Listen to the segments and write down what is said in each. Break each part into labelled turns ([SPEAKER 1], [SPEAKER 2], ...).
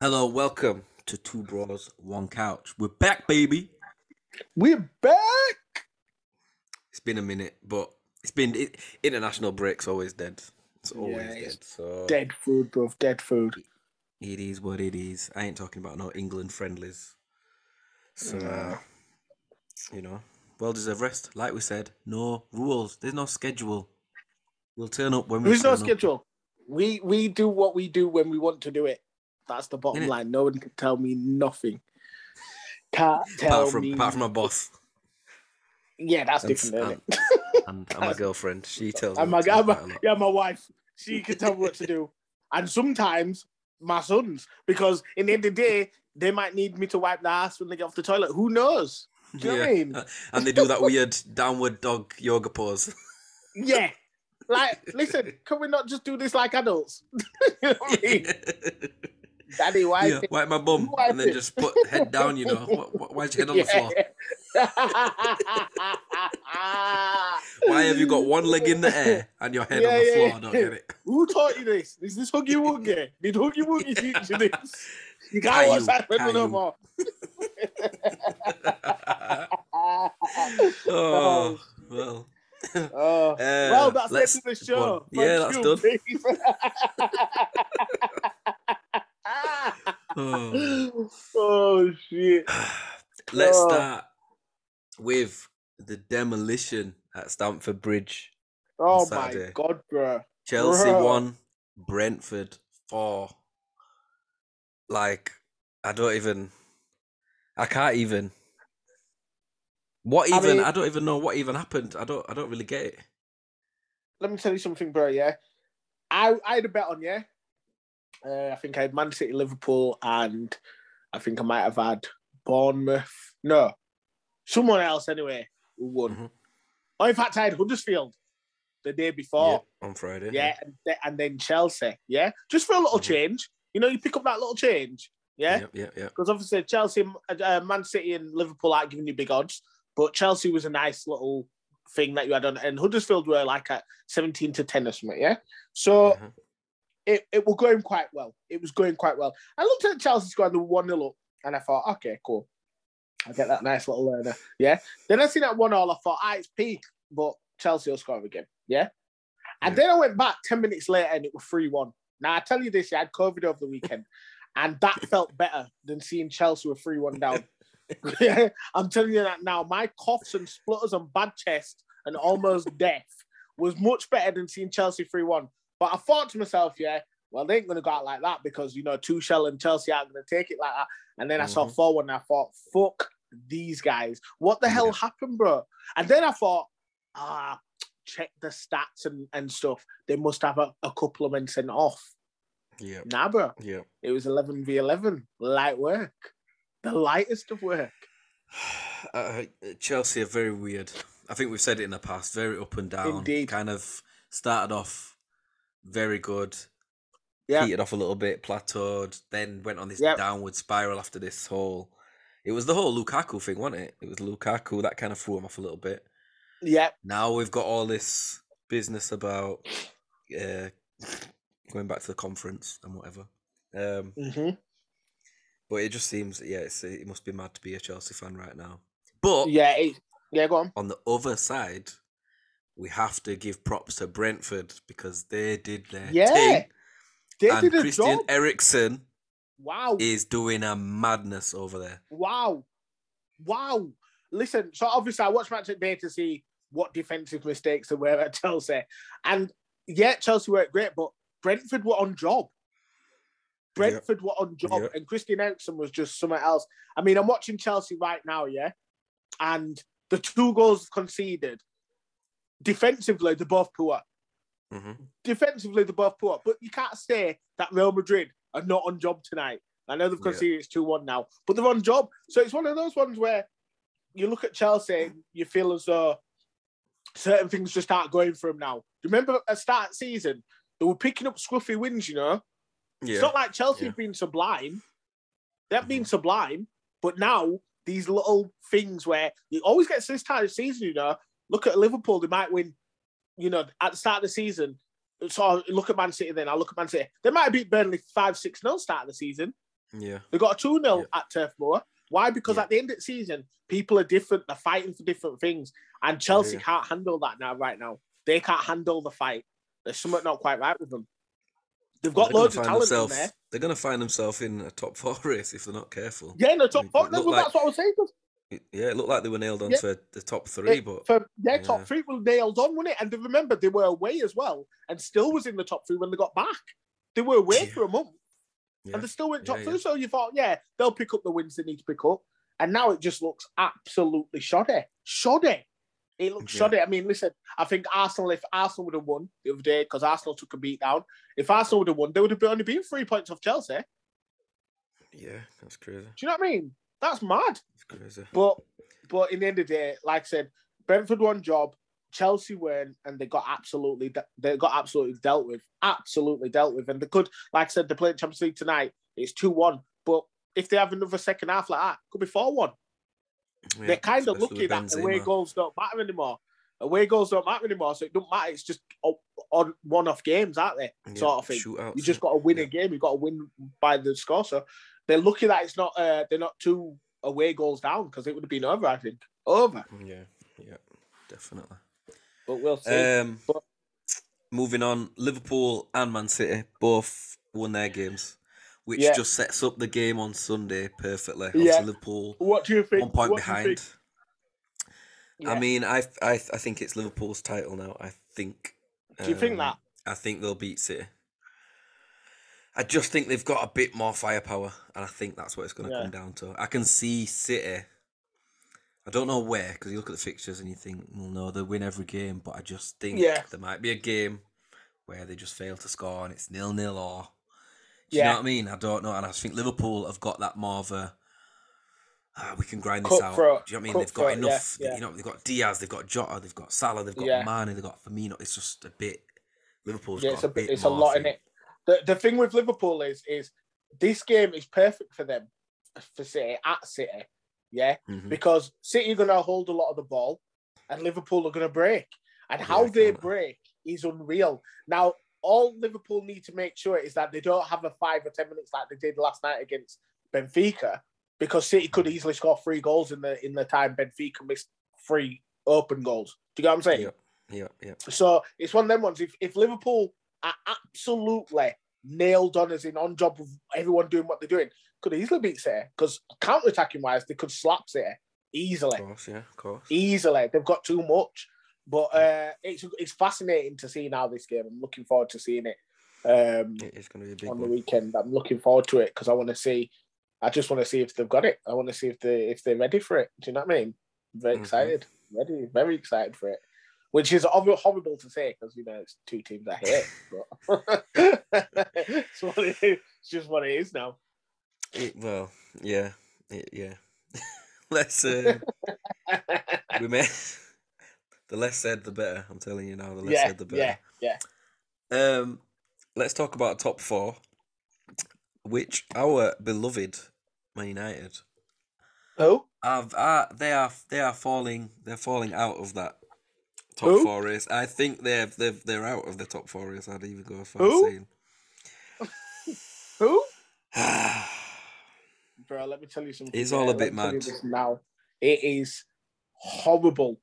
[SPEAKER 1] Hello, welcome to Two Bros, One Couch. We're back, baby.
[SPEAKER 2] We're back.
[SPEAKER 1] It's been a minute, but it's been it, international breaks always dead. It's always
[SPEAKER 2] Yeah, it's
[SPEAKER 1] dead. So
[SPEAKER 2] Dead food, bro. Dead food.
[SPEAKER 1] it is what it is. I ain't talking about no England friendlies. So uh, you know, well deserved rest. Like we said, no rules. There's no schedule. We'll turn up when we
[SPEAKER 2] There's no
[SPEAKER 1] turn up.
[SPEAKER 2] schedule. We we do what we do when we want to do it. That's the bottom line. No one can tell me nothing. Can't tell
[SPEAKER 1] Apart from
[SPEAKER 2] me.
[SPEAKER 1] apart from my boss
[SPEAKER 2] yeah, that's
[SPEAKER 1] and-
[SPEAKER 2] different,
[SPEAKER 1] and- and, and my girlfriend, she tells
[SPEAKER 2] And
[SPEAKER 1] me.
[SPEAKER 2] my,
[SPEAKER 1] to do
[SPEAKER 2] and my-
[SPEAKER 1] a
[SPEAKER 2] yeah, my wife. She can tell me what to do. And sometimes my sons, because in the end of the day, they might need me to wipe their ass when they get off the toilet. Who knows? Do you know what I
[SPEAKER 1] Yeah.
[SPEAKER 2] mean?
[SPEAKER 1] and they do that weird downward dog yoga pose.
[SPEAKER 2] Yeah. Like, listen, can we not just do this like adults? you know what I mean? Daddy, why?
[SPEAKER 1] yeah, wipe my bum
[SPEAKER 2] Wipe
[SPEAKER 1] and then
[SPEAKER 2] it.
[SPEAKER 1] just put head down. You know, Wh- wh- why's your head on the floor? Why have you got one leg in the air and your head on the
[SPEAKER 2] yeah,
[SPEAKER 1] floor?
[SPEAKER 2] yeah.
[SPEAKER 1] I don't get it.
[SPEAKER 2] Who taught you this? Is this Huggy Wuggy? Did Huggy Wuggy teach you this? You can't watch that no more.
[SPEAKER 1] oh well.
[SPEAKER 2] Oh.
[SPEAKER 1] Uh,
[SPEAKER 2] well, that's it to the show.
[SPEAKER 1] Yeah,
[SPEAKER 2] Thank
[SPEAKER 1] that's done. Oh.
[SPEAKER 2] oh shit!
[SPEAKER 1] Let's
[SPEAKER 2] Oh.
[SPEAKER 1] start with the demolition at Stamford Bridge.
[SPEAKER 2] Oh my god, bro.
[SPEAKER 1] Chelsea
[SPEAKER 2] Bruh.
[SPEAKER 1] won, Brentford four. Like, I don't even. I can't even. What even? I,
[SPEAKER 2] mean-
[SPEAKER 1] don't even know what even happened. I don't. I don't really get it.
[SPEAKER 2] Let me tell you something, bro. Yeah, I I had a bet on yeah. Uh, I think I had Man City, Liverpool, and I think I might have had Bournemouth. No, someone else anyway who won.
[SPEAKER 1] Mhm.
[SPEAKER 2] Oh, in fact, I had Huddersfield the day before.
[SPEAKER 1] Yeah, on Friday.
[SPEAKER 2] Yeah, and, th- and then Chelsea. Yeah, just for a little
[SPEAKER 1] Mhm.
[SPEAKER 2] change. You know, you pick up that little change. Yeah,
[SPEAKER 1] Yeah. Yeah. Yeah.
[SPEAKER 2] because obviously Chelsea, uh, Man City, and Liverpool aren't giving you big odds, but Chelsea was a nice little thing that you had on, and Huddersfield were like at seventeen to ten or something. Yeah, so
[SPEAKER 1] Mhm.
[SPEAKER 2] It, it was going quite well. It was going quite well. I looked at Chelsea score and they were one 0 up, and I thought, okay, cool. I get that nice little learner. Yeah. Then I seen that one all. I thought, ah, it's peak, but Chelsea will score again. Yeah. And
[SPEAKER 1] Yeah.
[SPEAKER 2] then I went back 10 minutes later and it was 3 1. Now, I tell you this, I had COVID over the weekend, and that felt better than seeing Chelsea with 3 1 down. I'm telling you that now. My coughs and splutters and bad chest and almost death was much better than seeing Chelsea 3 1. But I thought to myself, yeah, well, they ain't going to go out like that because, you know, Tuchel and Chelsea aren't going to take it like that. And then I saw
[SPEAKER 1] Mhm.
[SPEAKER 2] 4 1 and I thought, fuck these guys. What the hell
[SPEAKER 1] Yeah.
[SPEAKER 2] happened, bro? And then I thought, ah, check the stats and, and stuff. They must have a, a couple of men sent off.
[SPEAKER 1] Yeah.
[SPEAKER 2] Nah, bro.
[SPEAKER 1] Yeah.
[SPEAKER 2] It was 11 v 11. Light work. The lightest of work.
[SPEAKER 1] Uh, Chelsea are very weird. I think we've said it in the past. Very up and down.
[SPEAKER 2] Indeed.
[SPEAKER 1] Kind of started off very good.
[SPEAKER 2] Yeah.
[SPEAKER 1] Petered off a little bit, plateaued, then went on this
[SPEAKER 2] Yep.
[SPEAKER 1] downward spiral after this whole. It was the whole Lukaku thing, wasn't it? It was Lukaku that kind of threw him off a little bit.
[SPEAKER 2] Yeah.
[SPEAKER 1] Now we've got all this business about uh, going back to the conference and whatever. Um,
[SPEAKER 2] hmm
[SPEAKER 1] but it just seems, yeah, it's, it must be mad to be a Chelsea fan right now. But
[SPEAKER 2] Yeah. It, yeah, go on.
[SPEAKER 1] on the other side, we have to give props to Brentford because they did their
[SPEAKER 2] Yeah.
[SPEAKER 1] thing.
[SPEAKER 2] They
[SPEAKER 1] and
[SPEAKER 2] did
[SPEAKER 1] Christian
[SPEAKER 2] job.
[SPEAKER 1] Eriksen
[SPEAKER 2] Wow.
[SPEAKER 1] is doing a madness over there.
[SPEAKER 2] Wow. Wow. Listen, so obviously I watched match at day to see what defensive mistakes there were at Chelsea. And yeah, Chelsea worked great, but Brentford were on job. Brentford were on job,
[SPEAKER 1] Yep.
[SPEAKER 2] and Christian Eriksen was just somewhere else. I mean, I'm watching Chelsea right now, yeah, and the two goals conceded defensively, they're both poor.
[SPEAKER 1] hmm
[SPEAKER 2] Defensively, they're both poor, but you can't say that Real Madrid are not on job tonight. I know they've conceded it's 2 1 now, but they're on job. So it's one of those ones where you look at Chelsea, and you feel as though certain things just aren't going for them now. Remember at start season, they were picking up scruffy wins, you know?
[SPEAKER 1] Yeah.
[SPEAKER 2] It's not like Chelsea
[SPEAKER 1] Yeah.
[SPEAKER 2] have been sublime. They've been
[SPEAKER 1] Mhm.
[SPEAKER 2] sublime, but now these little things where you always get to this time of season, you know, look at Liverpool, they might win, you know, at the start of the season. So I look at Man City then, I look at Man City. They might have beat Burnley 5 6 0 start of the season.
[SPEAKER 1] Yeah.
[SPEAKER 2] They got a 2 0
[SPEAKER 1] Yeah.
[SPEAKER 2] at Turf Moor. Why? Because
[SPEAKER 1] Yeah.
[SPEAKER 2] at the end of the season, people are different. They're fighting for different things. And Chelsea
[SPEAKER 1] Yeah.
[SPEAKER 2] can't handle that now, right now. They can't handle the fight. There's something not quite right with them. They've got
[SPEAKER 1] they're
[SPEAKER 2] loads of talent in
[SPEAKER 1] themselves-
[SPEAKER 2] there.
[SPEAKER 1] They're going to find themselves in a top four race if they're not careful.
[SPEAKER 2] Yeah, in the top
[SPEAKER 1] It
[SPEAKER 2] four. Well,
[SPEAKER 1] like-
[SPEAKER 2] that's what I was saying.
[SPEAKER 1] Yeah, it looked like they were nailed on
[SPEAKER 2] Yeah.
[SPEAKER 1] for the top three,
[SPEAKER 2] it-
[SPEAKER 1] but
[SPEAKER 2] for their
[SPEAKER 1] yeah.
[SPEAKER 2] top three was nailed on, wasn't it? And remember, they were away as well, and still was in the top three when they got back. They were away
[SPEAKER 1] Yeah.
[SPEAKER 2] for a month, and they still went top three. So you thought, yeah, they'll pick up the wins they need to pick up. And now it just looks absolutely shoddy. Shoddy. It looks shoddy. I mean, listen, I think Arsenal, if Arsenal would have won the other day, because Arsenal took a beat down, if Arsenal would have won, they would have only been three points off Chelsea.
[SPEAKER 1] Yeah, that's crazy.
[SPEAKER 2] Do you know what I mean? That's mad.
[SPEAKER 1] It's crazy.
[SPEAKER 2] But but in the end of the day, like I said, Brentford won job, Chelsea weren't, and they got absolutely they got absolutely dealt with, absolutely dealt with, and they could, like I said, they played Champions League tonight. It's two one, but if they have another second half like that, could be four one.
[SPEAKER 1] Yeah,
[SPEAKER 2] They're kind of
[SPEAKER 1] especially
[SPEAKER 2] lucky
[SPEAKER 1] with
[SPEAKER 2] that away goals don't matter anymore. Away goals don't matter anymore, so it don't matter. It's just on one-off games, aren't they?
[SPEAKER 1] Yeah,
[SPEAKER 2] Sort of thing.
[SPEAKER 1] shootouts,
[SPEAKER 2] You just got to win
[SPEAKER 1] Yeah.
[SPEAKER 2] a game. You got to win by the score. So they're lucky that it's not. Uh, they're not two away goals down because it would have been over. I think over.
[SPEAKER 1] Yeah, yeah, definitely.
[SPEAKER 2] But we'll see.
[SPEAKER 1] Um,
[SPEAKER 2] But-
[SPEAKER 1] moving on, Liverpool and Man City both won their games, which
[SPEAKER 2] Yeah.
[SPEAKER 1] just sets up the game on Sunday perfectly.
[SPEAKER 2] Yeah.
[SPEAKER 1] Liverpool
[SPEAKER 2] what do you think?
[SPEAKER 1] one point
[SPEAKER 2] what
[SPEAKER 1] behind.
[SPEAKER 2] think?
[SPEAKER 1] I mean, I, I I think it's Liverpool's title now. I think.
[SPEAKER 2] Do you think
[SPEAKER 1] um,
[SPEAKER 2] that?
[SPEAKER 1] I think they'll beat City. I just think they've got a bit more firepower, and I think that's what it's going to
[SPEAKER 2] Yeah.
[SPEAKER 1] come down to. I can see City. I don't know where, because you look at the fixtures and you think, well, no, they win every game, but I just think
[SPEAKER 2] Yeah.
[SPEAKER 1] there might be a game where they just fail to score and it's nil nil or. Do you
[SPEAKER 2] Yeah.
[SPEAKER 1] know what I mean? I don't know, and I think Liverpool have got that more of a. Ah, we can grind this out. Do you know what I mean? They've got enough.
[SPEAKER 2] yeah.
[SPEAKER 1] You know, they've got Diaz, they've got Jota, they've got Salah, they've got
[SPEAKER 2] Yeah.
[SPEAKER 1] Mane, they've got Firmino. It's just a bit. Liverpool's
[SPEAKER 2] Yeah,
[SPEAKER 1] got
[SPEAKER 2] it's a,
[SPEAKER 1] bit
[SPEAKER 2] it's a lot in it. The the thing with Liverpool is is this game is perfect for them for City at City, yeah,
[SPEAKER 1] Mhm.
[SPEAKER 2] because City are going to hold a lot of the ball, and Liverpool are going to break, and how
[SPEAKER 1] Yeah,
[SPEAKER 2] they break is unreal. Now, all Liverpool need to make sure is that they don't have a five or ten minutes like they did last night against Benfica, because City could easily score three goals in the in the time Benfica missed three open goals. Do you get what I'm saying?
[SPEAKER 1] Yep, yep, yep.
[SPEAKER 2] So it's one of them ones. If if Liverpool are absolutely nailed on as in on job of everyone doing what they're doing, could easily beat City because counter attacking wise they could slap City easily,
[SPEAKER 1] Of course, yeah, of course.
[SPEAKER 2] easily. They've got too much. But uh, it's it's fascinating to see now this game. I'm looking forward to seeing it um,
[SPEAKER 1] It is going to be a big
[SPEAKER 2] on the
[SPEAKER 1] one.
[SPEAKER 2] weekend. I'm looking forward to it because I want to see. I just want to see if they've got it. I want to see if they if they're ready for it. Do you know what I mean? Very
[SPEAKER 1] Mhm.
[SPEAKER 2] excited, ready, very excited for it. Which is horrible to say because you know it's two teams I hate, but it's, what it is. it's just what it is now.
[SPEAKER 1] It- well, yeah, it, yeah. Let's. Uh, we may. The less said, the better. I'm telling you now. The less
[SPEAKER 2] yeah,
[SPEAKER 1] said, the better.
[SPEAKER 2] yeah, yeah.
[SPEAKER 1] Um, let's talk about top four, which our beloved Man United
[SPEAKER 2] Who?
[SPEAKER 1] have. Are, they are they are falling. They're falling out of that top
[SPEAKER 2] Who?
[SPEAKER 1] four race. I think they're they're they're out of the top four race. I'd even go as far
[SPEAKER 2] Who?
[SPEAKER 1] as saying.
[SPEAKER 2] Who? Bro, let me tell you something.
[SPEAKER 1] It's all a bit
[SPEAKER 2] me
[SPEAKER 1] mad.
[SPEAKER 2] now, it is horrible.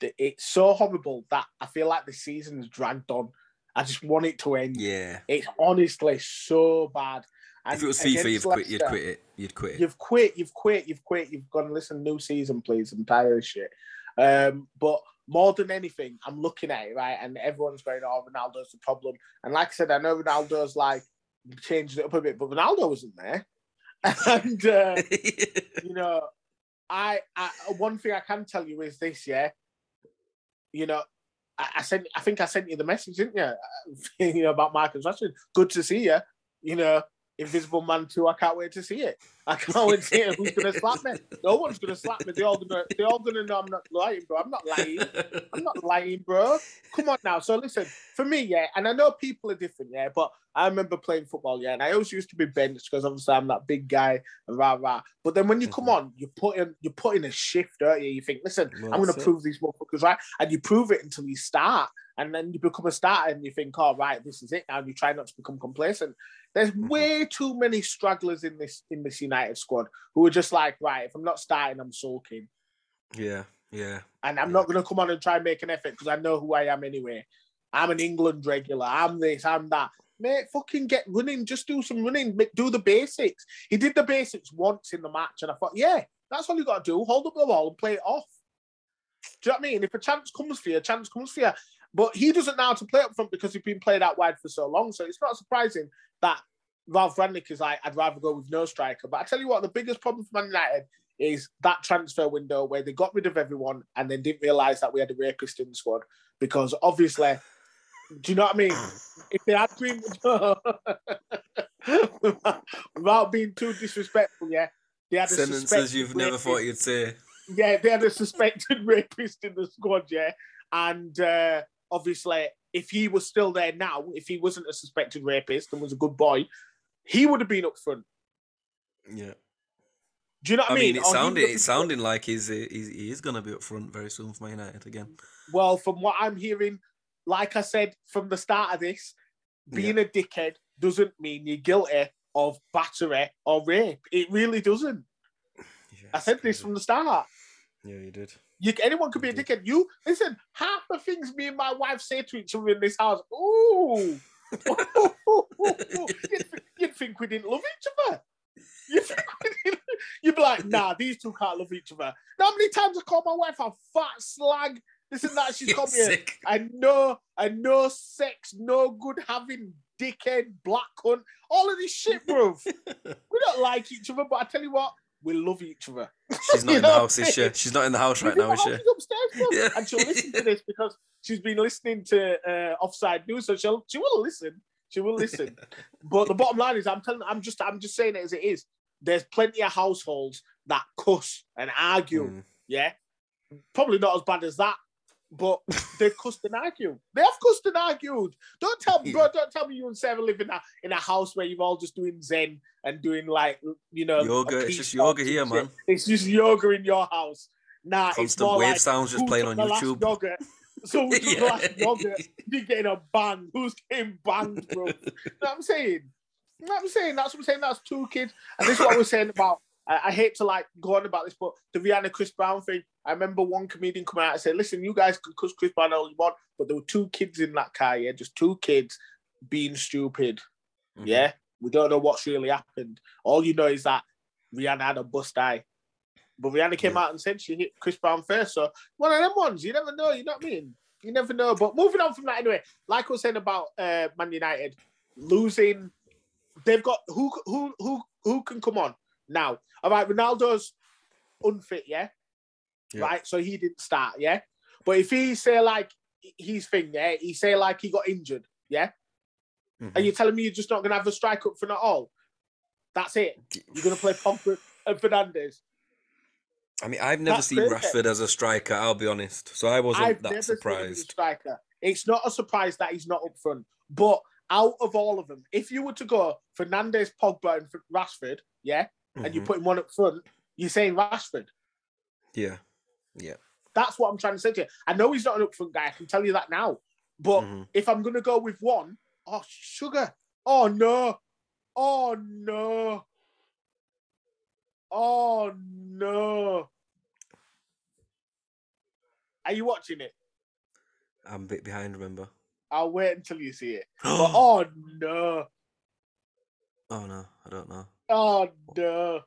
[SPEAKER 2] It's so horrible that I feel like the season has dragged on. I just want it to end.
[SPEAKER 1] yeah.
[SPEAKER 2] It's honestly so bad. And
[SPEAKER 1] if it was FIFA, you'd quit. You'd quit it. You'd quit it.
[SPEAKER 2] You've quit. You've quit. You've quit. You've gone. Listen, new season, please. I'm tired of shit. Um, but more than anything, I'm looking at it right, and everyone's going, "Oh, Ronaldo's the problem." And like I said, I know Ronaldo's like changed it up a bit, but Ronaldo wasn't there. and uh, you know, I, I one thing I can tell you is this, yeah. You know, I, I sent. I think I sent you the message, didn't you? you know about Marcus Rashford. Good to see you. You know, Invisible Man Two. I can't wait to see it. I can't wait to see it. Who's gonna slap me? No one's gonna slap me. They all gonna. They all gonna know I'm not lying, bro. I'm not lying. I'm not lying, bro. Come on now. So listen, for me, yeah, and I know people are different, yeah, but I remember playing football, yeah, and I always used to be benched because obviously I'm that big guy and rah rah. But then when you come
[SPEAKER 1] Mhm.
[SPEAKER 2] on, you put in you put in a shift, don't you? You think, listen,
[SPEAKER 1] Well,
[SPEAKER 2] I'm gonna
[SPEAKER 1] that's it.
[SPEAKER 2] prove these motherfuckers right, and you prove it until you start, and then you become a starter and you think, "All oh, right, this is it." Now and you try not to become complacent. There's
[SPEAKER 1] Mhm.
[SPEAKER 2] way too many stragglers in this in this United squad who are just like, "Right, if I'm not starting, I'm sulking."
[SPEAKER 1] Yeah, yeah.
[SPEAKER 2] and I'm
[SPEAKER 1] Yeah.
[SPEAKER 2] not going to come on and try and make an effort because I know who I am anyway. I'm an England regular. I'm this. I'm that. Mate, fucking get running. Just do some running. Do the basics. He did the basics once in the match, and I thought, yeah, that's all you got to do. Hold up the ball and play it off. Do you know what I mean? If a chance comes for you, a chance comes for you. But he doesn't know how to play up front because he's been played out wide for so long. So it's not surprising that Ralf Rangnick is like, I'd rather go with no striker. But I tell you what, the biggest problem for Man United is that transfer window where they got rid of everyone and then didn't realise that we had a rapist in the squad. Because obviously, do you know what I mean? If they had been, without being too disrespectful, yeah, they had a
[SPEAKER 1] Sentences you've never thought you'd say.
[SPEAKER 2] Yeah, they had a suspected rapist in the squad, yeah. And uh, obviously, if he was still there now, if he wasn't a suspected rapist and was a good boy, he would have been up front.
[SPEAKER 1] Yeah.
[SPEAKER 2] Do you know what
[SPEAKER 1] I mean, it
[SPEAKER 2] Or he
[SPEAKER 1] sounded it's
[SPEAKER 2] been-
[SPEAKER 1] sounding like he's, he's he is gonna be up front very soon for Man United again.
[SPEAKER 2] Well, from what I'm hearing, like I said from the start of this, being a dickhead doesn't mean you're guilty of battery or rape. It really doesn't.
[SPEAKER 1] Yeah,
[SPEAKER 2] I said this from the start.
[SPEAKER 1] Yeah, you did.
[SPEAKER 2] You, anyone could be a dickhead. You listen. Half the things me and my wife say to each other in this house. Ooh, you'd, think, you'd think we didn't love each other. You'd, think we didn't, you'd be like, nah, these two can't love each other. Now, how many times I call my wife a fat slag? This and that. She's called me a no, a no sex, no good having dickhead, black cunt, all of this shit, bro. we don't like each other, but I tell you what, we love each other.
[SPEAKER 1] She's not in the house, is she? She's not in the house right now, is she?
[SPEAKER 2] she's upstairs, bro.
[SPEAKER 1] Yeah.
[SPEAKER 2] And she'll listen to this because she's been listening to uh, Offside News, so she'll she will listen. She will listen. but the bottom line is, I'm telling, I'm just, I'm just saying it as it is. There's plenty of households that cuss and argue.
[SPEAKER 1] Mm.
[SPEAKER 2] Yeah, probably not as bad as that, but they've cussed and argued. They have cussed and argued. Don't tell, bro.
[SPEAKER 1] Yeah.
[SPEAKER 2] Don't tell me you and Sarah live in a in a house where you're all just doing zen and doing like you know
[SPEAKER 1] Yoga, it's just yoga here,
[SPEAKER 2] shit.
[SPEAKER 1] man.
[SPEAKER 2] It's just yoga in your house. Nah, it's
[SPEAKER 1] Constant
[SPEAKER 2] more
[SPEAKER 1] wave
[SPEAKER 2] like
[SPEAKER 1] sounds just playing on YouTube.
[SPEAKER 2] So we took the
[SPEAKER 1] Yeah.
[SPEAKER 2] last? You're getting a bang. Who's getting banged, bro? you know what I'm saying? You know what I'm saying? That's what I'm saying. That's two kids. And this is what I was saying about. I, I hate to like go on about this, but the Rihanna Chris Brown thing. I remember one comedian coming out and said, "Listen, you guys can cuss Chris Brown all you want, but there were two kids in that car. Yeah, just two kids being stupid.
[SPEAKER 1] Mhm.
[SPEAKER 2] Yeah, we don't know what's really happened. All you know is that Rihanna had a bust eye. But Rihanna came
[SPEAKER 1] Yeah.
[SPEAKER 2] out and said she hit Chris Brown first. So one of them ones, you never know, you know what I mean? You never know. But moving on from that anyway, like I was saying about uh, Man United losing, they've got who who who who can come on now? All right, Ronaldo's unfit, yeah?
[SPEAKER 1] Yeah.
[SPEAKER 2] Right. So he didn't start, yeah. But if he say like his thing, yeah, he say like he got injured, yeah.
[SPEAKER 1] Mhm.
[SPEAKER 2] Are you telling me you're just not gonna have a strike up for not all? That's it. You're gonna play Pogba and Fernandes.
[SPEAKER 1] I mean, I've never
[SPEAKER 2] That's
[SPEAKER 1] seen
[SPEAKER 2] perfect.
[SPEAKER 1] Rashford as a striker. I'll be honest, so I wasn't
[SPEAKER 2] I've
[SPEAKER 1] that
[SPEAKER 2] never seen him a
[SPEAKER 1] surprised.
[SPEAKER 2] striker. It's not a surprise that he's not up front. But out of all of them, if you were to go Fernandes, Pogba, and Rashford, yeah, and you
[SPEAKER 1] Mhm.
[SPEAKER 2] put him one up front, you're saying Rashford.
[SPEAKER 1] Yeah, yeah.
[SPEAKER 2] That's what I'm trying to say to you. I know he's not an up front guy. I can tell you that now. But
[SPEAKER 1] Mhm.
[SPEAKER 2] if I'm gonna go with one, oh sugar. Oh no. Oh no. Oh no. Are you watching it?
[SPEAKER 1] I'm a bit behind. Remember?
[SPEAKER 2] I'll wait until you see it. But
[SPEAKER 1] oh no.
[SPEAKER 2] oh no.
[SPEAKER 1] no, I don't know.
[SPEAKER 2] Oh no.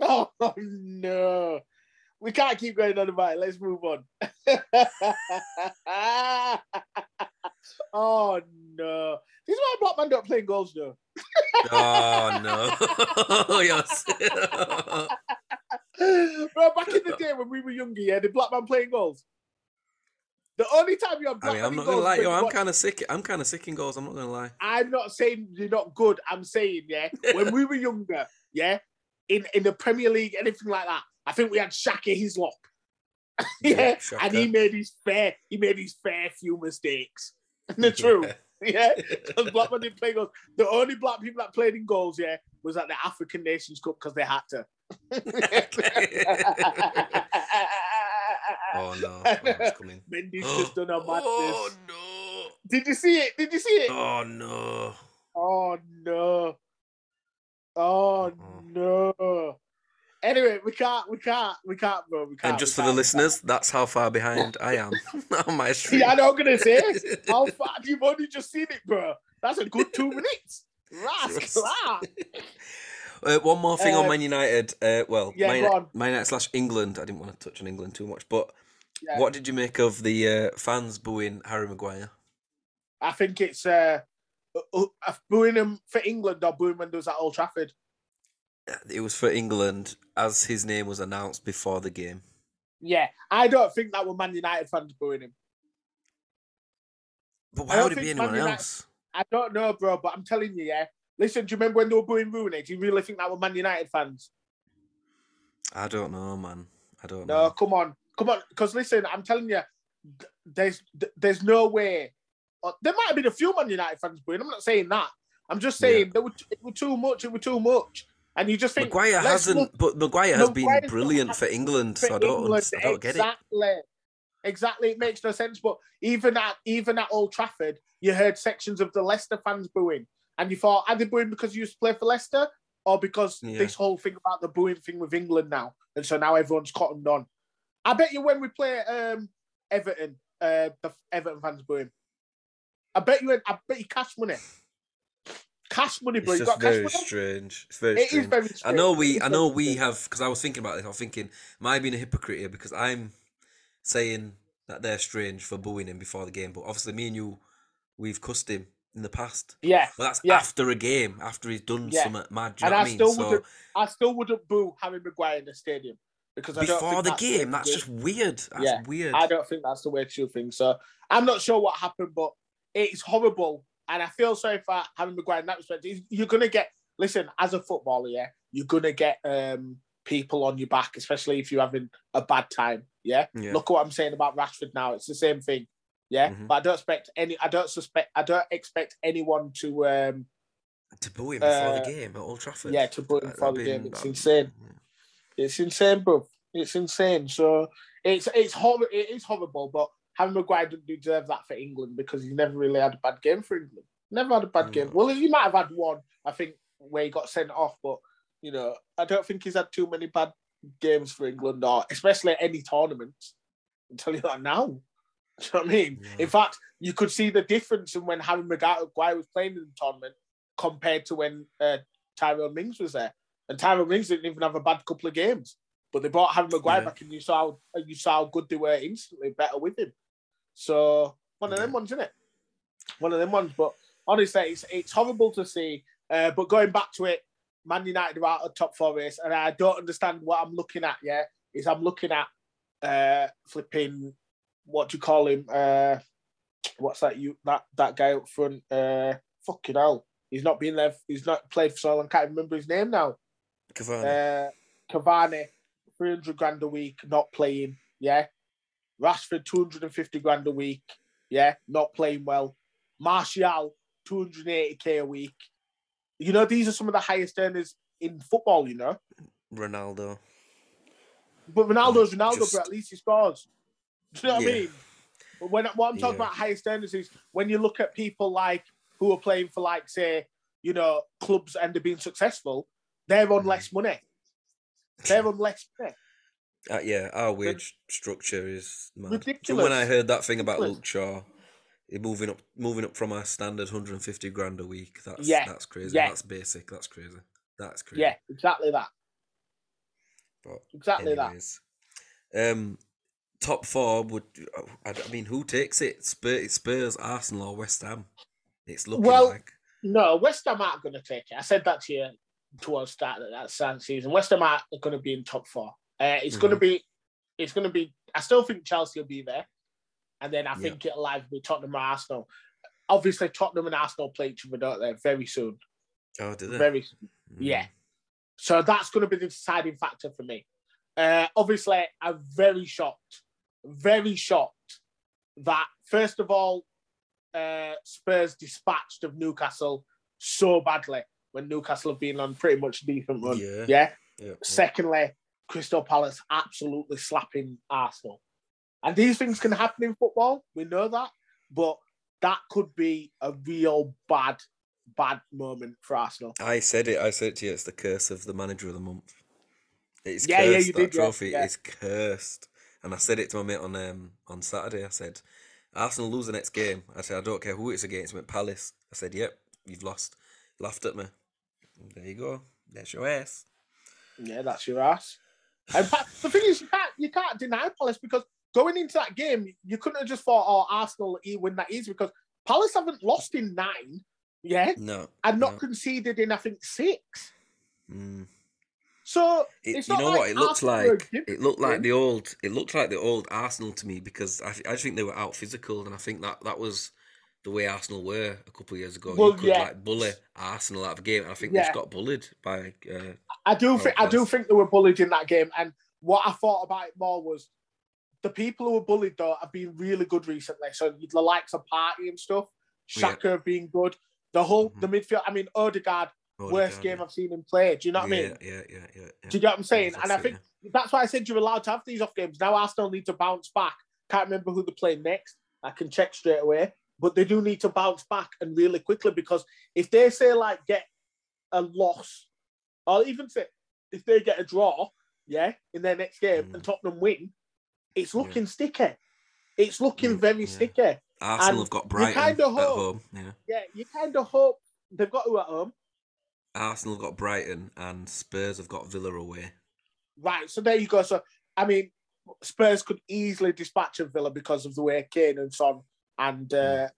[SPEAKER 2] Oh no. We can't keep going on about it. Let's move on. oh no. This is why Black Man don't play goals though.
[SPEAKER 1] Oh no! yes.
[SPEAKER 2] Bro, back in the day when we were younger, yeah, the black man playing goals. The only time you have
[SPEAKER 1] I
[SPEAKER 2] black
[SPEAKER 1] mean,
[SPEAKER 2] man
[SPEAKER 1] I'm not gonna
[SPEAKER 2] goals
[SPEAKER 1] lie, yo. I'm kind of sick. I'm kind of sick in goals. I'm not gonna lie.
[SPEAKER 2] I'm not saying you're not good. I'm saying, yeah, when we were younger, yeah, in, in the Premier League, anything like that, I think we had Shaka Hislop. yeah,
[SPEAKER 1] Yeah,
[SPEAKER 2] and he made his fair, he made his fair few mistakes. the truth, yeah, because black men didn't play goals. The only black people that played in goals, yeah, was at the African Nations Cup because they had to.
[SPEAKER 1] Oh no, oh, it's coming.
[SPEAKER 2] Mendy's just done a madness.
[SPEAKER 1] Oh no!
[SPEAKER 2] Did you see it? Did you see it?
[SPEAKER 1] Oh no!
[SPEAKER 2] Oh no. Oh
[SPEAKER 1] Uh-uh.
[SPEAKER 2] no. Anyway, we can't, we can't, we can't, bro. We can't.
[SPEAKER 1] And just for the listeners, that's how far behind I am on my stream.
[SPEAKER 2] Yeah, I know I'm gonna say. How far you've only just seen it, bro? That's a good two minutes. Rascal.
[SPEAKER 1] Uh, one more thing on
[SPEAKER 2] Uh,
[SPEAKER 1] Man United. Uh, well,
[SPEAKER 2] yeah,
[SPEAKER 1] Man. Man United slash England. I didn't want to touch on England too much, but
[SPEAKER 2] Yeah.
[SPEAKER 1] what did you make of the uh, fans booing Harry Maguire?
[SPEAKER 2] I think it's uh, uh, uh, booing him for England or booing when there was at Old Trafford.
[SPEAKER 1] It was for England as his name was announced before the game.
[SPEAKER 2] Yeah, I don't think that were Man United fans booing him.
[SPEAKER 1] But why would it be anyone
[SPEAKER 2] United-
[SPEAKER 1] else?
[SPEAKER 2] I don't know, bro, but I'm telling you, yeah. Listen, do you remember when they were booing Rooney? Do you really think that were Man United fans?
[SPEAKER 1] I don't know, man. I don't know.
[SPEAKER 2] No,
[SPEAKER 1] know.
[SPEAKER 2] come on, come on. Because listen, I'm telling you, there's there's no way. uh, There might have been a few Man United fans booing. I'm not saying that. I'm just saying they were it were too much. It were too much. And you just think
[SPEAKER 1] Maguire hasn't,
[SPEAKER 2] look
[SPEAKER 1] but Maguire has
[SPEAKER 2] Maguire's
[SPEAKER 1] been brilliant for England,
[SPEAKER 2] for
[SPEAKER 1] so I don't,
[SPEAKER 2] England.
[SPEAKER 1] I don't get it.
[SPEAKER 2] exactly. Exactly, it makes no sense. But even at even at Old Trafford, you heard sections of the Leicester fans booing, and you thought, are they booing because you used to play for Leicester, or because
[SPEAKER 1] Yeah.
[SPEAKER 2] this whole thing about the booing thing with England now, and so now everyone's cottoned on. I bet you when we play um, Everton, uh, the Everton fans booing. I bet you. I bet you cash money. Cash money, bro.
[SPEAKER 1] It's
[SPEAKER 2] You
[SPEAKER 1] just
[SPEAKER 2] got cash
[SPEAKER 1] very
[SPEAKER 2] money.
[SPEAKER 1] strange. It's very
[SPEAKER 2] It is
[SPEAKER 1] strange.
[SPEAKER 2] very.
[SPEAKER 1] I know we, I know we have, because I was thinking about this. I was thinking, am I being a hypocrite here? Because I'm saying that they're strange for booing him before the game, but obviously me and you, we've cussed him in the past.
[SPEAKER 2] Yeah,
[SPEAKER 1] But that's
[SPEAKER 2] Yeah.
[SPEAKER 1] after a game, after he's done
[SPEAKER 2] Yeah.
[SPEAKER 1] something mad. Do you
[SPEAKER 2] and
[SPEAKER 1] know
[SPEAKER 2] I
[SPEAKER 1] what I mean?
[SPEAKER 2] still
[SPEAKER 1] So
[SPEAKER 2] wouldn't. I still wouldn't boo Harry Maguire in the stadium because I
[SPEAKER 1] before the
[SPEAKER 2] that's
[SPEAKER 1] game, that's just weird. That's
[SPEAKER 2] Yeah,
[SPEAKER 1] weird.
[SPEAKER 2] I don't think that's the way to do things. So I'm not sure what happened, but it's horrible, and I feel sorry for Harry Maguire in that respect. You're gonna get listen as a footballer, yeah. You're gonna get um, people on your back, especially if you're having a bad time. Yeah.
[SPEAKER 1] Yeah.
[SPEAKER 2] Look at what I'm saying about Rashford now. It's the same thing. Yeah.
[SPEAKER 1] Mhm.
[SPEAKER 2] But I don't expect any. I don't suspect. I don't expect anyone to. um
[SPEAKER 1] to boo him before
[SPEAKER 2] uh,
[SPEAKER 1] the game at Old Trafford.
[SPEAKER 2] Yeah, to boo him before the game. It's insane. It's insane, bro. It's insane. So it's it's horrible. It is horrible, but Harry Maguire doesn't deserve that for England because he's never really had a bad game for England. Never had a bad game. Well, he might have had one, I think, where he got sent off, but you know, I don't think he's had too many bad games for England, or especially at any tournaments. I'm telling you that now. Do you know what I mean?
[SPEAKER 1] Yeah.
[SPEAKER 2] In fact, you could see the difference in when Harry Maguire was playing in the tournament compared to when uh, Tyrone Mings was there. And Tyrone Mings didn't even have a bad couple of games, but they brought Harry Maguire
[SPEAKER 1] Yeah.
[SPEAKER 2] back, and you saw how, you saw how good they were instantly better with him. So one of them ones, isn't it? One of them ones. But honestly, it's it's horrible to see. Uh, but going back to it, Man United are out of top four race, and I don't understand what I'm looking at. Yeah, is I'm looking at uh, flipping. What do you call him? Uh, what's that? You that that guy up front? Uh, fucking hell, he's not been there. He's not played for so long. Can't remember his name now.
[SPEAKER 1] Cavani.
[SPEAKER 2] Uh, Cavani, 300 grand a week, not playing. Yeah. Rashford, 250 grand a week. Yeah. Not playing well. Martial, 280k a week. You know, these are some of the highest earners in football, you know.
[SPEAKER 1] Ronaldo.
[SPEAKER 2] But Ronaldo's Ronaldo,
[SPEAKER 1] Just-
[SPEAKER 2] but at least he scores. Do you know what
[SPEAKER 1] Yeah.
[SPEAKER 2] I mean? But when what I'm talking
[SPEAKER 1] Yeah.
[SPEAKER 2] about highest earners is when you look at people like who are playing for like say, you know, clubs and they're being successful, they're on
[SPEAKER 1] Mhm.
[SPEAKER 2] less money. They're on less money.
[SPEAKER 1] Uh, yeah, our wage structure is mad.
[SPEAKER 2] Ridiculous.
[SPEAKER 1] when I heard that thing about
[SPEAKER 2] Ridiculous.
[SPEAKER 1] Luke Shaw, moving up, moving up from our standard 150 grand a week. That's
[SPEAKER 2] Yeah,
[SPEAKER 1] that's crazy.
[SPEAKER 2] yeah.
[SPEAKER 1] That's basic. That's crazy. That's crazy.
[SPEAKER 2] Yeah, exactly that.
[SPEAKER 1] But
[SPEAKER 2] Exactly that.
[SPEAKER 1] um, top four would. I, I mean, who takes it? Spurs, Spurs, Arsenal, or West Ham? It's looking
[SPEAKER 2] Well,
[SPEAKER 1] like.
[SPEAKER 2] No, West Ham aren't going to take it. I said that to you towards the start of that season. West Ham aren't going to be in top four. Uh, it's going to be. It's going to be. I still think Chelsea will be there, and then I
[SPEAKER 1] Yeah.
[SPEAKER 2] think it'll either be Tottenham or Arsenal. Obviously, Tottenham and Arsenal play each other, don't they? Very soon.
[SPEAKER 1] Oh, did they?
[SPEAKER 2] Very soon.
[SPEAKER 1] Mm.
[SPEAKER 2] Yeah. So that's going to be the deciding factor for me. Uh, obviously, I'm very shocked, very shocked that first of all, uh, Spurs dispatched of Newcastle so badly when Newcastle have been on pretty much a decent run.
[SPEAKER 1] Yeah.
[SPEAKER 2] Yeah.
[SPEAKER 1] yeah.
[SPEAKER 2] Secondly, Crystal Palace absolutely slapping Arsenal. And these things can happen in football. We know that, but that could be a real bad, bad moment for Arsenal.
[SPEAKER 1] I said it. I said it to you. It's the curse of the manager of the month. It's
[SPEAKER 2] Yeah,
[SPEAKER 1] cursed.
[SPEAKER 2] yeah, you
[SPEAKER 1] that
[SPEAKER 2] did,
[SPEAKER 1] trophy
[SPEAKER 2] yeah.
[SPEAKER 1] is cursed. And I said it to my mate on um, on Saturday. I said, Arsenal lose the next game. I said, I don't care who it's against. It went Palace. I said, Yep, you've lost. Laughed at me. There you go. There's your ass.
[SPEAKER 2] Yeah, that's your ass. And pa- the thing is, you can't you can't deny Palace because going into that game, you couldn't have just thought, "Oh, Arsenal win that easy," because Palace haven't lost in nine, yeah,
[SPEAKER 1] No.
[SPEAKER 2] and not
[SPEAKER 1] no.
[SPEAKER 2] conceded in I think six.
[SPEAKER 1] Mm.
[SPEAKER 2] So
[SPEAKER 1] It,
[SPEAKER 2] it's
[SPEAKER 1] you know
[SPEAKER 2] like
[SPEAKER 1] what? It looks like it looked like the old. It looked like the old Arsenal to me because I, I just think they were out physical, and I think that that was the way Arsenal were a couple of years ago.
[SPEAKER 2] Well,
[SPEAKER 1] you could
[SPEAKER 2] yeah.
[SPEAKER 1] like bully Arsenal out of a game, and I think they just got bullied by. Uh,
[SPEAKER 2] I do think I do think they were bullied in that game, and what I thought about it more was the people who were bullied though have been really good recently. So the likes of Partey and stuff, Xhaka have been good. The whole
[SPEAKER 1] Mhm.
[SPEAKER 2] the midfield. I mean, Odegaard, worst game
[SPEAKER 1] yeah.
[SPEAKER 2] I've seen him play. Do you know what I mean?
[SPEAKER 1] Yeah, yeah, yeah, yeah.
[SPEAKER 2] Do you get what I'm saying?
[SPEAKER 1] Yeah,
[SPEAKER 2] and I
[SPEAKER 1] that's
[SPEAKER 2] think that's why I said you're allowed to have these off games. Now Arsenal need to bounce back. Can't remember who they're playing next. I can check straight away. But they do need to bounce back and really quickly because if they say like get a loss, or even say if they get a draw, yeah, in their next game
[SPEAKER 1] Mm.
[SPEAKER 2] and Tottenham win, it's
[SPEAKER 1] Yeah.
[SPEAKER 2] looking sticky. It's looking
[SPEAKER 1] Yeah,
[SPEAKER 2] very
[SPEAKER 1] yeah.
[SPEAKER 2] sticky.
[SPEAKER 1] Arsenal
[SPEAKER 2] and
[SPEAKER 1] have got Brighton
[SPEAKER 2] kinda
[SPEAKER 1] at home. Yeah,
[SPEAKER 2] Yeah, you kind of hope they've got who at home.
[SPEAKER 1] Arsenal have got Brighton, and Spurs have got Villa away.
[SPEAKER 2] Right, so there you go. So I mean, Spurs could easily dispatch of Villa because of the way Kane and Son and uh,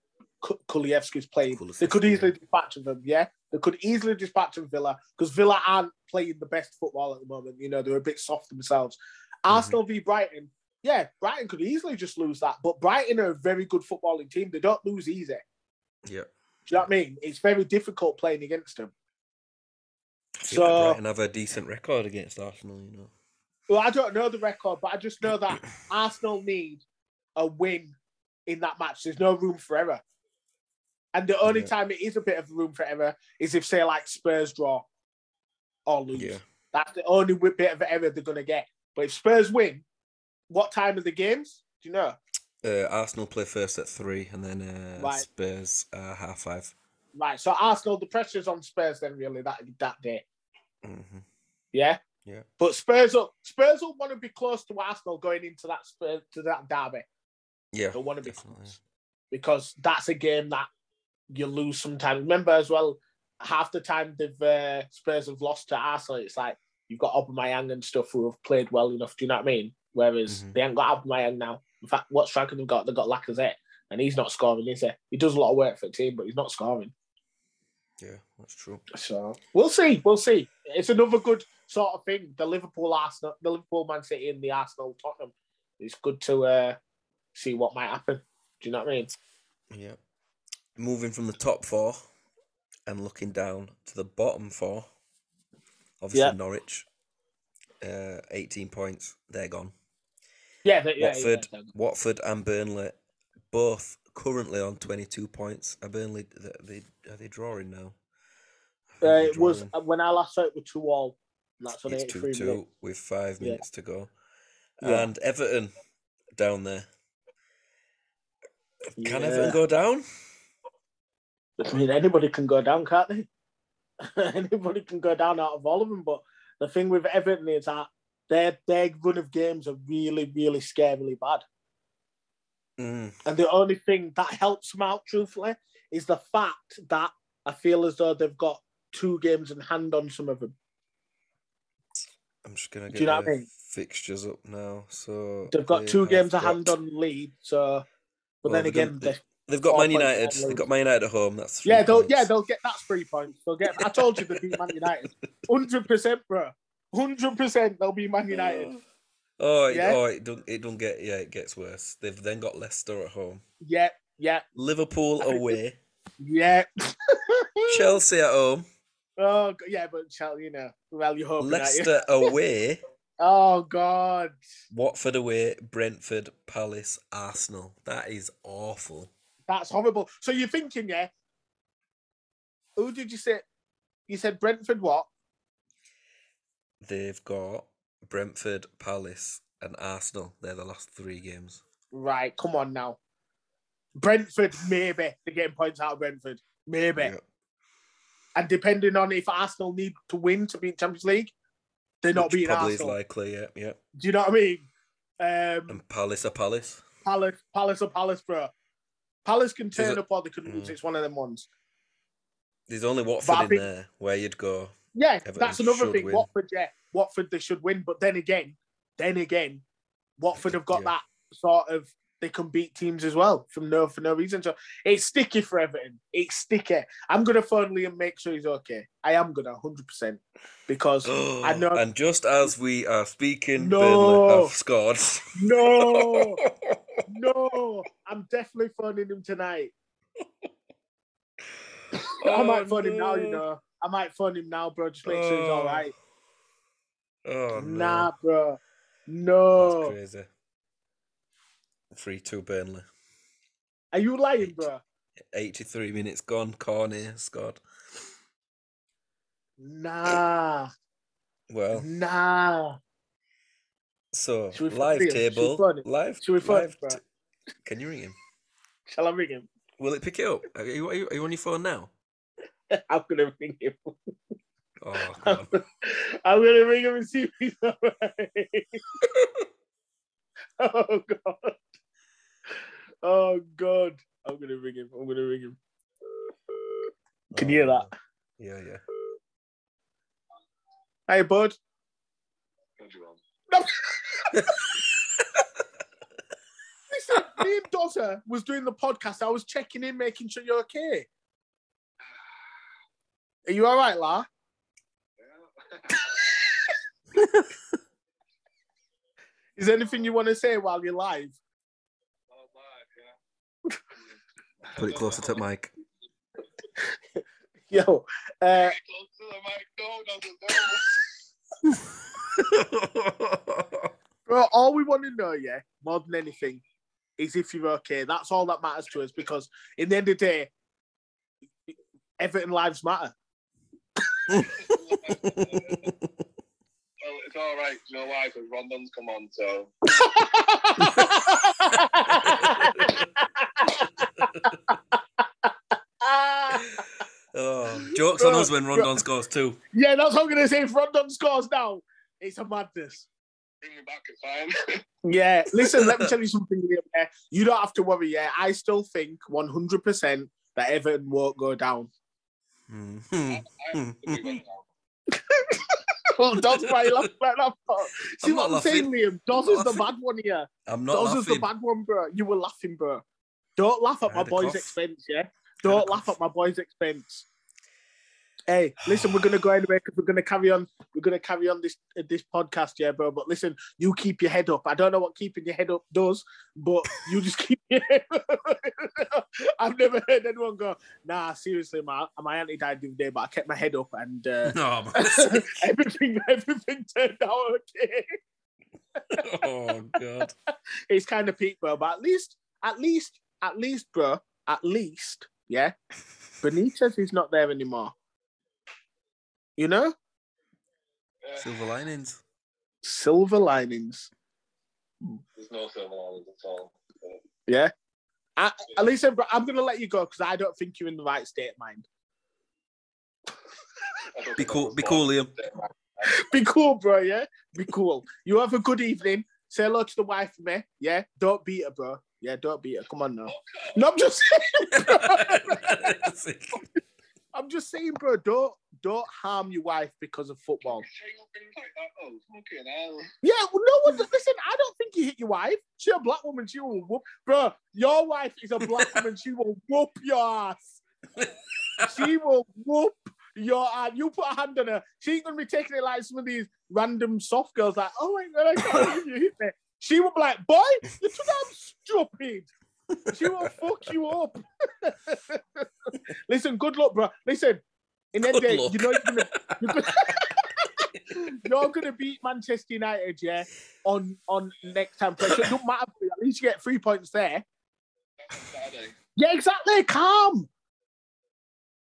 [SPEAKER 2] Ku- Kulusevski's played. They could easily
[SPEAKER 1] yeah.
[SPEAKER 2] dispatch them. Yeah, they could easily dispatch of Villa because Villa aren't playing the best football at the moment. You know, they're a bit soft themselves.
[SPEAKER 1] Mm-hmm.
[SPEAKER 2] Arsenal v Brighton. Yeah, Brighton could easily just lose that, but Brighton are a very good footballing team. They don't lose easy.
[SPEAKER 1] Yeah.
[SPEAKER 2] Do you know what I mean? It's very difficult playing against them.
[SPEAKER 1] I think that
[SPEAKER 2] So-
[SPEAKER 1] Brighton have a decent record against Arsenal. You know.
[SPEAKER 2] Well, I don't know the record, but I just know that Arsenal need a win in that match. There's no room for error. And the only
[SPEAKER 1] Yeah.
[SPEAKER 2] time it is a bit of room for error is if, say, like Spurs draw or lose.
[SPEAKER 1] Yeah.
[SPEAKER 2] That's the only bit of error they're going to get. But if Spurs win, what time are the games? Do you know?
[SPEAKER 1] Uh, Arsenal play first at three, and then uh,
[SPEAKER 2] Right.
[SPEAKER 1] Spurs uh, half five.
[SPEAKER 2] Right. So Arsenal, the pressure's on Spurs then, really, that that day.
[SPEAKER 1] hmm
[SPEAKER 2] Yeah.
[SPEAKER 1] Yeah.
[SPEAKER 2] But Spurs will Spurs will want to be close to Arsenal going into that Spurs to that derby.
[SPEAKER 1] Yeah,
[SPEAKER 2] They'll want to be
[SPEAKER 1] definitely.
[SPEAKER 2] because that's a game that you lose sometimes. Remember as well, half the time they've uh, Spurs have lost to Arsenal. It's like you've got Aubameyang and stuff who have played well enough. Do you know what I mean? Whereas
[SPEAKER 1] Mhm.
[SPEAKER 2] they ain't got Aubameyang now. In fact, what striker they've got? They've got Lacazette, and he's not scoring, is he? He does a lot of work for the team, but he's not scoring.
[SPEAKER 1] Yeah, that's true.
[SPEAKER 2] So we'll see. We'll see. It's another good sort of thing. The Liverpool Arsenal, the Liverpool Man City, and the Arsenal Tottenham. It's good to uh, see what might happen. Do you know what I mean?
[SPEAKER 1] Yeah. Moving from the top four and looking down to the bottom four. Obviously,
[SPEAKER 2] Yeah.
[SPEAKER 1] Norwich, uh, 18 points. They're gone.
[SPEAKER 2] Yeah, they, yeah,
[SPEAKER 1] Watford,
[SPEAKER 2] yeah,
[SPEAKER 1] Watford and Burnley, both currently on 22 points. Are Burnley, th- they, are they drawing now?
[SPEAKER 2] Uh, it was when I last saw it with two all. That's on
[SPEAKER 1] It's
[SPEAKER 2] 83
[SPEAKER 1] 2 2
[SPEAKER 2] minutes.
[SPEAKER 1] with five minutes to go. And Everton down there. Can
[SPEAKER 2] Yeah.
[SPEAKER 1] Everton go down?
[SPEAKER 2] I mean, anybody can go down, can't they? anybody can go down out of all of them. But the thing with Everton is that their their run of games are really, really scarily bad.
[SPEAKER 1] Mm,
[SPEAKER 2] And the only thing that helps them out, truthfully, is the fact that I feel as though they've got two games in hand on some of them.
[SPEAKER 1] I'm just gonna
[SPEAKER 2] Do
[SPEAKER 1] get
[SPEAKER 2] you know what I mean?
[SPEAKER 1] fixtures up now. So
[SPEAKER 2] They've got
[SPEAKER 1] they
[SPEAKER 2] two games a hand on lead. So, but
[SPEAKER 1] Well,
[SPEAKER 2] then again, they-
[SPEAKER 1] They've got Man United. They've got Man United at home. That's three
[SPEAKER 2] yeah, they'll
[SPEAKER 1] points.
[SPEAKER 2] yeah they'll get that's three points. They'll get. I told you they'll beat Man United, hundred percent, bro. Hundred percent, they'll be Man United.
[SPEAKER 1] Oh, oh, it,
[SPEAKER 2] Yeah.
[SPEAKER 1] oh, it don't it don't get yeah, it gets worse. They've then got Leicester at home,
[SPEAKER 2] Yeah, yeah,
[SPEAKER 1] Liverpool away,
[SPEAKER 2] yeah.
[SPEAKER 1] Chelsea at home,
[SPEAKER 2] Oh yeah, but Chelsea, you know, well you hope.
[SPEAKER 1] Leicester away,
[SPEAKER 2] Oh God.
[SPEAKER 1] Watford away, Brentford, Palace, Arsenal. That is awful.
[SPEAKER 2] That's horrible. So you're thinking, yeah? Who did you say? You said Brentford. What?
[SPEAKER 1] They've got Brentford, Palace, and Arsenal. They're the last three games.
[SPEAKER 2] Right, come on now. Brentford, maybe they're getting points out of Brentford, maybe.
[SPEAKER 1] Yeah.
[SPEAKER 2] And depending on if Arsenal need to win to beat Champions League, they're not beating
[SPEAKER 1] probably
[SPEAKER 2] Arsenal.
[SPEAKER 1] is likely, yeah, yeah.
[SPEAKER 2] Do you know what I mean? Um,
[SPEAKER 1] And Palace are Palace.
[SPEAKER 2] Palace, Palace, or Palace, bro. Palace can turn
[SPEAKER 1] it-
[SPEAKER 2] up or they can lose.
[SPEAKER 1] Mm.
[SPEAKER 2] It's one of them ones.
[SPEAKER 1] There's only Watford in
[SPEAKER 2] think-
[SPEAKER 1] there where you'd go.
[SPEAKER 2] Yeah,
[SPEAKER 1] Everton
[SPEAKER 2] that's another thing.
[SPEAKER 1] win.
[SPEAKER 2] Watford, yeah, Watford, they should win. But then again, then again, Watford have got
[SPEAKER 1] Yeah.
[SPEAKER 2] that sort of they can beat teams as well from no for no reason. So it's sticky for Everton. It's sticky. I'm gonna phone Liam, and make sure he's okay. I am gonna 100 percent because I know.
[SPEAKER 1] And just as we are speaking,
[SPEAKER 2] No.
[SPEAKER 1] Have scored.
[SPEAKER 2] No, no, I'm definitely phoning him tonight. I might oh, phone him now. You
[SPEAKER 1] Oh,
[SPEAKER 2] know, I might phone him now, bro. Just make sure he's
[SPEAKER 1] oh.
[SPEAKER 2] all right.
[SPEAKER 1] Oh. Oh, no.
[SPEAKER 2] Nah, bro.
[SPEAKER 1] That's
[SPEAKER 2] No.
[SPEAKER 1] crazy. 3 2 Burnley.
[SPEAKER 2] Are you lying, bro?
[SPEAKER 1] 83 minutes gone. Cornet scored.
[SPEAKER 2] Nah,
[SPEAKER 1] Well,
[SPEAKER 2] nah.
[SPEAKER 1] so
[SPEAKER 2] Should we phone
[SPEAKER 1] live table. Live.
[SPEAKER 2] Should we phone
[SPEAKER 1] live
[SPEAKER 2] bro?
[SPEAKER 1] t- Can you ring him?
[SPEAKER 2] Shall I ring him?
[SPEAKER 1] Will it pick it up? Are you, are you, are you on your phone now?
[SPEAKER 2] I'm gonna ring him.
[SPEAKER 1] Oh, on.
[SPEAKER 2] I'm gonna ring him and see if he's alright. oh god. Oh god. I'm gonna ring him. I'm gonna ring him. Can you hear oh, that?
[SPEAKER 1] Yeah, yeah.
[SPEAKER 2] Hey, bud. No. Listen, me and Dozza was doing the podcast. I was checking in, making sure you're okay. Are you all right, La? Is there anything you want to say while you're live?
[SPEAKER 1] Put it closer to the mic.
[SPEAKER 2] Yo, uh, bro, all we want to know, yeah, more than anything, is if you're okay. That's all that matters to us because in the end of the day, Everton lives matter.
[SPEAKER 3] Well, it's all right. You know why? Because Rondon's come on, so
[SPEAKER 1] oh, jokes on us when Rondon scores too.
[SPEAKER 2] yeah, that's what I'm gonna say. If Rondon scores now, it's a madness.
[SPEAKER 3] bring me back. It's fine.
[SPEAKER 2] Yeah, listen, let me tell you something. Liam, yeah. You don't have to worry. Yeah, I still think 100% that Everton won't go down.
[SPEAKER 1] Hmm.
[SPEAKER 3] I, I, we went.
[SPEAKER 2] Well, Doz, why you laughing like that for? See
[SPEAKER 1] I'm
[SPEAKER 2] what I'm saying, Liam? Doz is
[SPEAKER 1] not
[SPEAKER 2] the bad one here.
[SPEAKER 1] I'm not
[SPEAKER 2] Doz is the bad one, bro. You were laughing, bro. Don't laugh at my boy's expense, yeah? Don't laugh at my boy's expense. Hey, listen, we're gonna go anyway because we're gonna carry on. We're gonna carry on this uh, this podcast, yeah, bro. But listen, you keep your head up. I don't know what keeping your head up does, but you just keep your head up. I've never heard anyone go, "Nah, seriously, my my auntie died the other day, but I kept my head up and uh,
[SPEAKER 1] No, man.
[SPEAKER 2] everything everything turned out okay."
[SPEAKER 1] oh god.
[SPEAKER 2] It's kind of peak, bro. But at least, at least, at least, bro, at least, yeah. Benitez is not there anymore. You know,
[SPEAKER 1] Silver linings.
[SPEAKER 2] silver linings.
[SPEAKER 3] there's no silver linings at all.
[SPEAKER 2] Yeah. I, at least I'm, I'm gonna let you go because I don't think you're in the right state of mind.
[SPEAKER 1] Be cool. Be cool. Liam.
[SPEAKER 2] Be cool, bro. Yeah. Be cool. You have a good evening. Say hello to the wife for me. Yeah. Don't beat her, bro. Yeah. Don't beat her. Come on now. No, I'm just saying. Bro. I'm just saying, bro. Don't don't harm your wife because of football.
[SPEAKER 3] Saying things like that, though. Fucking hell.
[SPEAKER 2] Yeah, well, no one. Listen, I don't think you hit your wife. She a black woman. She will whoop, bro. Your wife is a black woman. She will whoop your ass. She will whoop your ass. You put a hand on her. She ain't gonna be taking it like some of these random soft girls. Like, oh my god, I can't believe you hit me. She will be like, boy, you're too damn stupid. She will fuck you up. Listen, good luck, bro. Listen, in the
[SPEAKER 1] Good
[SPEAKER 2] day,
[SPEAKER 1] luck.
[SPEAKER 2] you know you're gonna, you're gonna, you're gonna beat Manchester United, yeah, on on next time. So it don't matter. At least you get three points there.
[SPEAKER 3] That's on Saturday.
[SPEAKER 2] Yeah, exactly. Calm.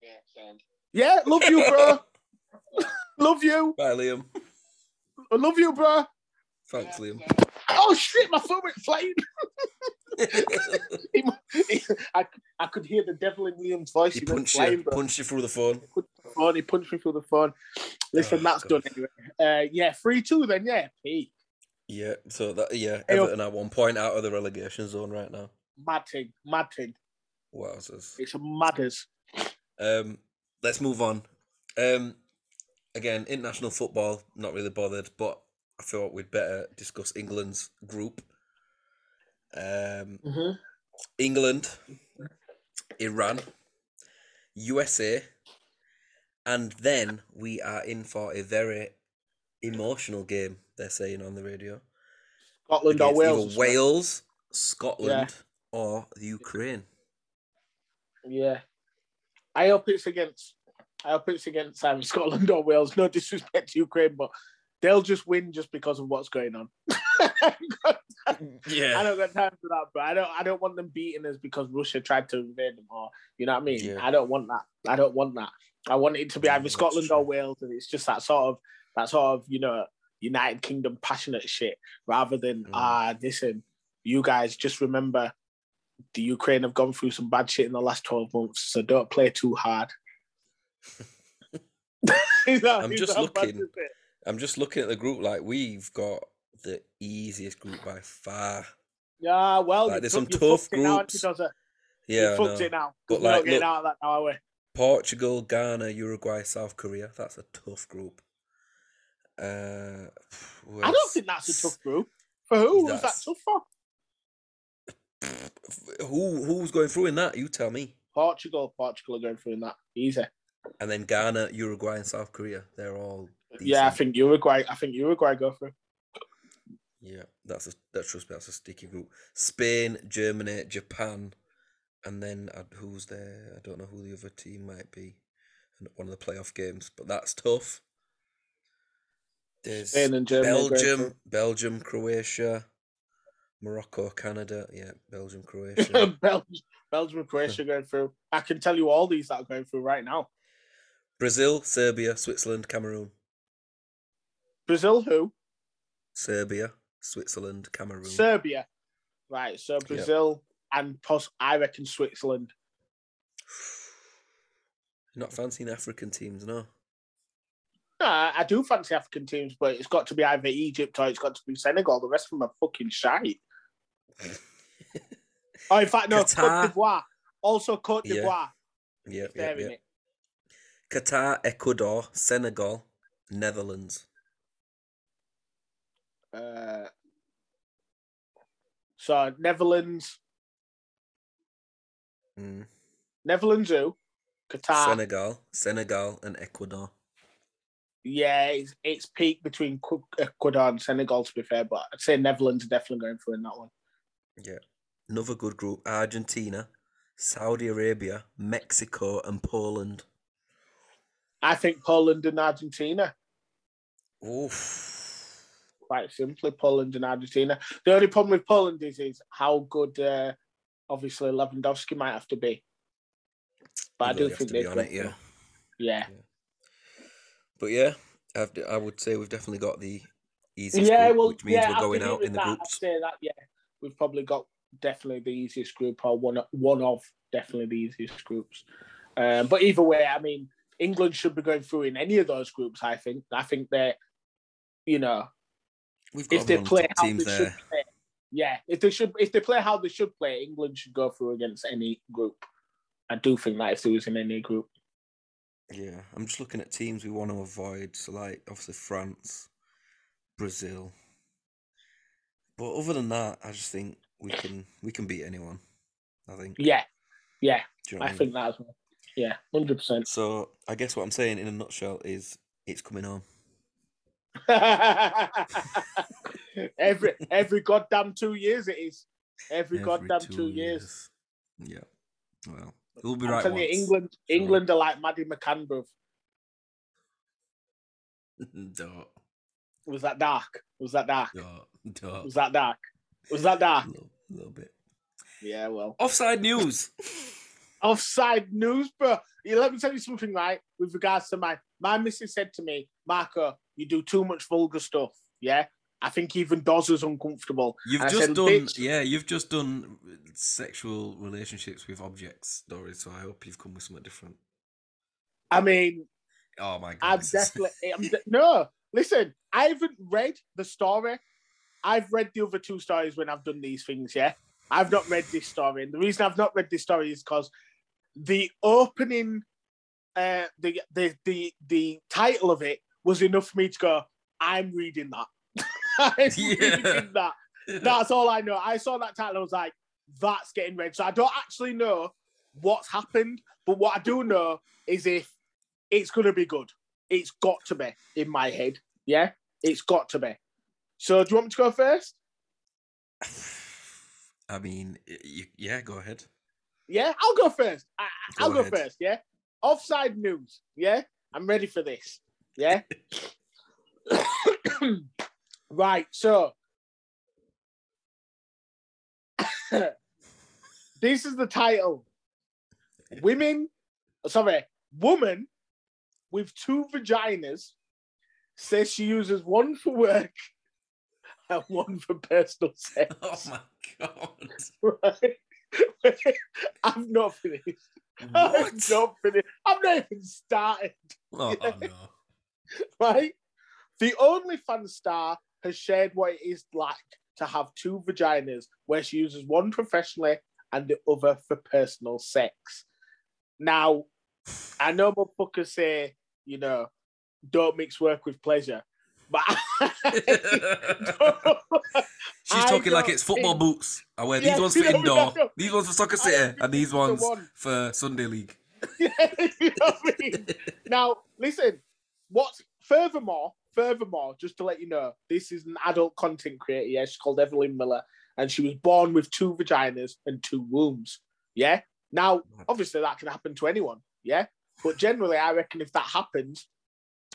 [SPEAKER 3] Yeah, sound.
[SPEAKER 2] Yeah, love you, bro. love you.
[SPEAKER 1] Bye, Liam.
[SPEAKER 2] I love you, bro.
[SPEAKER 1] Thanks, Liam.
[SPEAKER 3] Sound.
[SPEAKER 2] Oh shit, my phone went flying. He he- I, I could hear the devil in Liam's voice.
[SPEAKER 1] he
[SPEAKER 2] He,
[SPEAKER 1] punched
[SPEAKER 2] flying,
[SPEAKER 1] you, punched you through the phone.
[SPEAKER 2] phone. He punched me through the phone. Listen,
[SPEAKER 1] Oh,
[SPEAKER 2] that's
[SPEAKER 1] God.
[SPEAKER 2] done anyway. Uh, yeah, three two then. Yeah, P.
[SPEAKER 1] Yeah, so that yeah,
[SPEAKER 2] Hey,
[SPEAKER 1] Everton at one point out of the relegation zone right now.
[SPEAKER 2] Mad thing, mad thing.
[SPEAKER 1] Wowzers.
[SPEAKER 2] It's a madders.
[SPEAKER 1] Um, let's move on. Um, again, international football, not really bothered, but I thought we'd better discuss England's group. Um,
[SPEAKER 2] Mm-hmm.
[SPEAKER 1] England, Iran, USA, and then we are in for a very emotional game. They're saying on the radio
[SPEAKER 2] Scotland or Wales?
[SPEAKER 1] Wales, Scotland, or the Ukraine.
[SPEAKER 2] Yeah. I hope it's against. I hope it's against um, Scotland or Wales. No disrespect to Ukraine, but they'll just win just because of what's going on.
[SPEAKER 1] yeah, I
[SPEAKER 2] don't got time for that, but I don't. I don't want them beating us because Russia tried to invade them, or you know what I mean.
[SPEAKER 1] Yeah.
[SPEAKER 2] I don't want that. I don't want that. I want it to be
[SPEAKER 1] Yeah,
[SPEAKER 2] either Scotland
[SPEAKER 1] true.
[SPEAKER 2] or Wales, and it's just that sort of that sort of you know United Kingdom passionate shit, rather than
[SPEAKER 1] Mm.
[SPEAKER 2] ah listen, you guys just remember the Ukraine have gone through some bad shit in the last twelve months, so don't play too hard. That-
[SPEAKER 1] I'm just looking. I'm just looking at the group. Like we've got the easiest group by far.
[SPEAKER 2] Yeah, well,
[SPEAKER 1] Like, there's some tough
[SPEAKER 2] it now,
[SPEAKER 1] groups. Yeah,
[SPEAKER 2] you fucked it now.
[SPEAKER 1] But,
[SPEAKER 2] We're not
[SPEAKER 1] like,
[SPEAKER 2] getting
[SPEAKER 1] look-
[SPEAKER 2] out of that now, are we?
[SPEAKER 1] Portugal, Ghana, Uruguay, South Korea. That's a tough group. Uh,
[SPEAKER 2] I don't think that's a tough group. For who was that tough for?
[SPEAKER 1] Who who's going through in that? You tell me.
[SPEAKER 2] Portugal. Portugal are going through in that. Easy.
[SPEAKER 1] And then Ghana, Uruguay, and South Korea. They're all.
[SPEAKER 2] Yeah, I think Uruguay. I think Uruguay go through.
[SPEAKER 1] Yeah, that's a that trust me, that's a sticky group. Spain, Germany, Japan, and then uh, who's there? I don't know who the other team might be. in One of the playoff games, but that's tough. There's
[SPEAKER 2] Spain and Germany.
[SPEAKER 1] Belgium. Belgium, Croatia, Morocco, Canada. Yeah, Belgium, Croatia.
[SPEAKER 2] Belgium, Belgium Croatia going through. I can tell you all these that are going through right now.
[SPEAKER 1] Brazil, Serbia, Switzerland, Cameroon.
[SPEAKER 2] Brazil, who?
[SPEAKER 1] Serbia, Switzerland, Cameroon.
[SPEAKER 2] Serbia. Right. So Brazil and pos- I reckon Switzerland.
[SPEAKER 1] Not fancying African teams, no.
[SPEAKER 2] No, I do fancy African teams, but it's got to be either Egypt or it's got to be Senegal. The rest of them are fucking shite. Oh, in fact, no,
[SPEAKER 1] Qatar.
[SPEAKER 2] Cote d'Ivoire. Also Cote d'Ivoire.
[SPEAKER 1] Yeah,
[SPEAKER 2] if
[SPEAKER 1] yeah, yeah. Qatar, Ecuador, Senegal, Netherlands.
[SPEAKER 2] Uh, so Netherlands,
[SPEAKER 1] Mm.
[SPEAKER 2] Netherlands, who? Qatar.
[SPEAKER 1] Senegal, Senegal, and Ecuador.
[SPEAKER 2] Yeah, it's, it's peak between Ecuador and Senegal, to be fair, but I'd say Netherlands are definitely going for in that one.
[SPEAKER 1] Yeah. Another good group Argentina, Saudi Arabia, Mexico, and Poland.
[SPEAKER 2] I think Poland and Argentina.
[SPEAKER 1] Oof.
[SPEAKER 2] Quite simply, Poland and Argentina. The only problem with Poland is, is how good, uh, obviously, Lewandowski might have to be. But I do think they'd
[SPEAKER 1] on it, yeah.
[SPEAKER 2] through. Yeah.
[SPEAKER 1] But yeah, I've, I would say we've definitely got the easiest
[SPEAKER 2] yeah,
[SPEAKER 1] group,
[SPEAKER 2] well,
[SPEAKER 1] which means
[SPEAKER 2] yeah,
[SPEAKER 1] we're going out in the
[SPEAKER 2] that.
[SPEAKER 1] groups.
[SPEAKER 2] I'd say that, yeah, we've probably got definitely the easiest group, or one one of definitely the easiest groups. Um, but either way, I mean, England should be going through in any of those groups. I think. I think they're, you know,
[SPEAKER 1] We've got
[SPEAKER 2] if they
[SPEAKER 1] one of the
[SPEAKER 2] play how they
[SPEAKER 1] there.
[SPEAKER 2] should play, yeah, if they should, if they play how they should play, England should go through against any group. I do think that if they was in any group,
[SPEAKER 1] Yeah, I'm just looking at teams we want to avoid. So, like, obviously France, Brazil. But other than that, I just think we can we can beat anyone. I think.
[SPEAKER 2] yeah, yeah,
[SPEAKER 1] you know what
[SPEAKER 2] I
[SPEAKER 1] mean?
[SPEAKER 2] think that as well. Yeah, hundred percent.
[SPEAKER 1] So I guess what I'm saying in a nutshell is it's coming home.
[SPEAKER 2] every every goddamn two years it is. Every,
[SPEAKER 1] Every
[SPEAKER 2] goddamn two, years.
[SPEAKER 1] Yeah. Well, we'll be
[SPEAKER 2] I'm
[SPEAKER 1] right.
[SPEAKER 2] telling you,
[SPEAKER 1] once.
[SPEAKER 2] England, England are like Maddie McCann, bruv.
[SPEAKER 1] Don't,
[SPEAKER 2] Was that dark? Was that dark?
[SPEAKER 1] don't, don't.
[SPEAKER 2] Was that dark? Was that dark?
[SPEAKER 1] A little, little bit.
[SPEAKER 2] Yeah, well.
[SPEAKER 1] Offside news.
[SPEAKER 2] Offside news, bro. Yeah, let me tell you something, right? With regards to my my missus said to me, Marco, you do too much vulgar stuff. Yeah. I think even Doz was uncomfortable.
[SPEAKER 1] You've
[SPEAKER 2] And
[SPEAKER 1] just
[SPEAKER 2] said,
[SPEAKER 1] done, yeah, you've just done sexual relationships with objects, Dory. So I hope you've come with something different.
[SPEAKER 2] I mean,
[SPEAKER 1] Oh my god,
[SPEAKER 2] I'm definitely I'm de- no. Listen, I haven't read the story. I've read the other two stories when I've done these things. Yeah, I've not read this story, and the reason I've not read this story is because the opening, uh, the the the the title of it was enough for me to go. I'm reading that. I'm
[SPEAKER 1] Yeah.
[SPEAKER 2] reading that. That's all I know. I saw that title. I was like, that's getting read. So I don't actually know what's happened, but what I do know is if it's going to be good. It's got to be in my head. Yeah, it's got to be. So do you want me to go first?
[SPEAKER 1] I mean, y- y- yeah, go ahead.
[SPEAKER 2] Yeah, I'll go first. I,
[SPEAKER 1] Go
[SPEAKER 2] I'll go first. Yeah, offside news. Yeah, I'm ready for this. Yeah. right. So this is the title. Women, sorry, woman with two vaginas says she uses one for work and one for personal sex.
[SPEAKER 1] Oh my god.
[SPEAKER 2] Right? I've not finished.
[SPEAKER 1] What?
[SPEAKER 2] I've not finished. I've not even started.
[SPEAKER 1] Oh, oh, no.
[SPEAKER 2] Right? The only OnlyFans star has shared what it is like to have two vaginas, where she uses one professionally and the other for personal sex. Now, I know motherfuckers say, you know, don't mix work with pleasure, but
[SPEAKER 1] She's talking like it's football
[SPEAKER 2] think-
[SPEAKER 1] boots. I wear
[SPEAKER 2] Yeah,
[SPEAKER 1] these ones for
[SPEAKER 2] you know,
[SPEAKER 1] indoor,
[SPEAKER 2] no,
[SPEAKER 1] these ones for soccer city, and these ones
[SPEAKER 2] the one.
[SPEAKER 1] for Sunday league.
[SPEAKER 2] you know I mean? Now, listen, what's furthermore, furthermore, just to let you know, this is an adult content creator. Yeah, she's called Evelyn Miller, and she was born with two vaginas and two wombs. Yeah. Now, obviously, that can happen to anyone. Yeah. But generally, I reckon if that happens,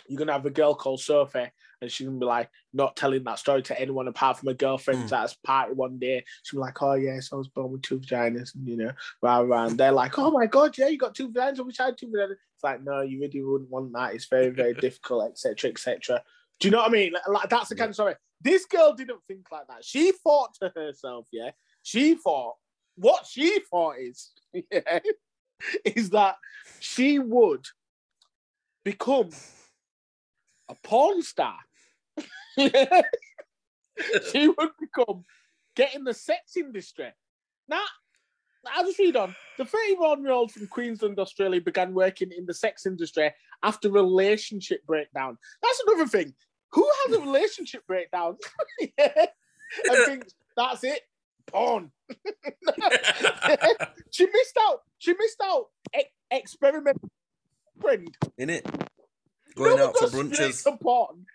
[SPEAKER 2] you're gonna have a girl called Sophie, and she's gonna be like not telling that story to anyone apart from her girlfriends
[SPEAKER 1] Mm.
[SPEAKER 2] at a party one day. She'll be like, "Oh yes, I was born with two vaginas," and you know, rah rah. And they're like, "Oh my god, yeah, you got two vaginas. I wish I had two vaginas." It's like, no, you really wouldn't want that. It's very very difficult, etc. etc. Do you know what I mean? Like, like, that's the kind of story. This girl didn't think like that. She thought to herself, yeah, she thought what she thought is, yeah, is that she would become a porn star. she would become getting the sex industry. Now, I'll just read on. The 31 year old from Queensland, Australia, began working in the sex industry after relationship breakdown. That's another thing. Who has a relationship breakdown? yeah. And thinks that's it, porn. she missed out. She missed out. E- experiment friend.
[SPEAKER 1] In it, going
[SPEAKER 2] No
[SPEAKER 1] out for brunches.
[SPEAKER 2] to porn.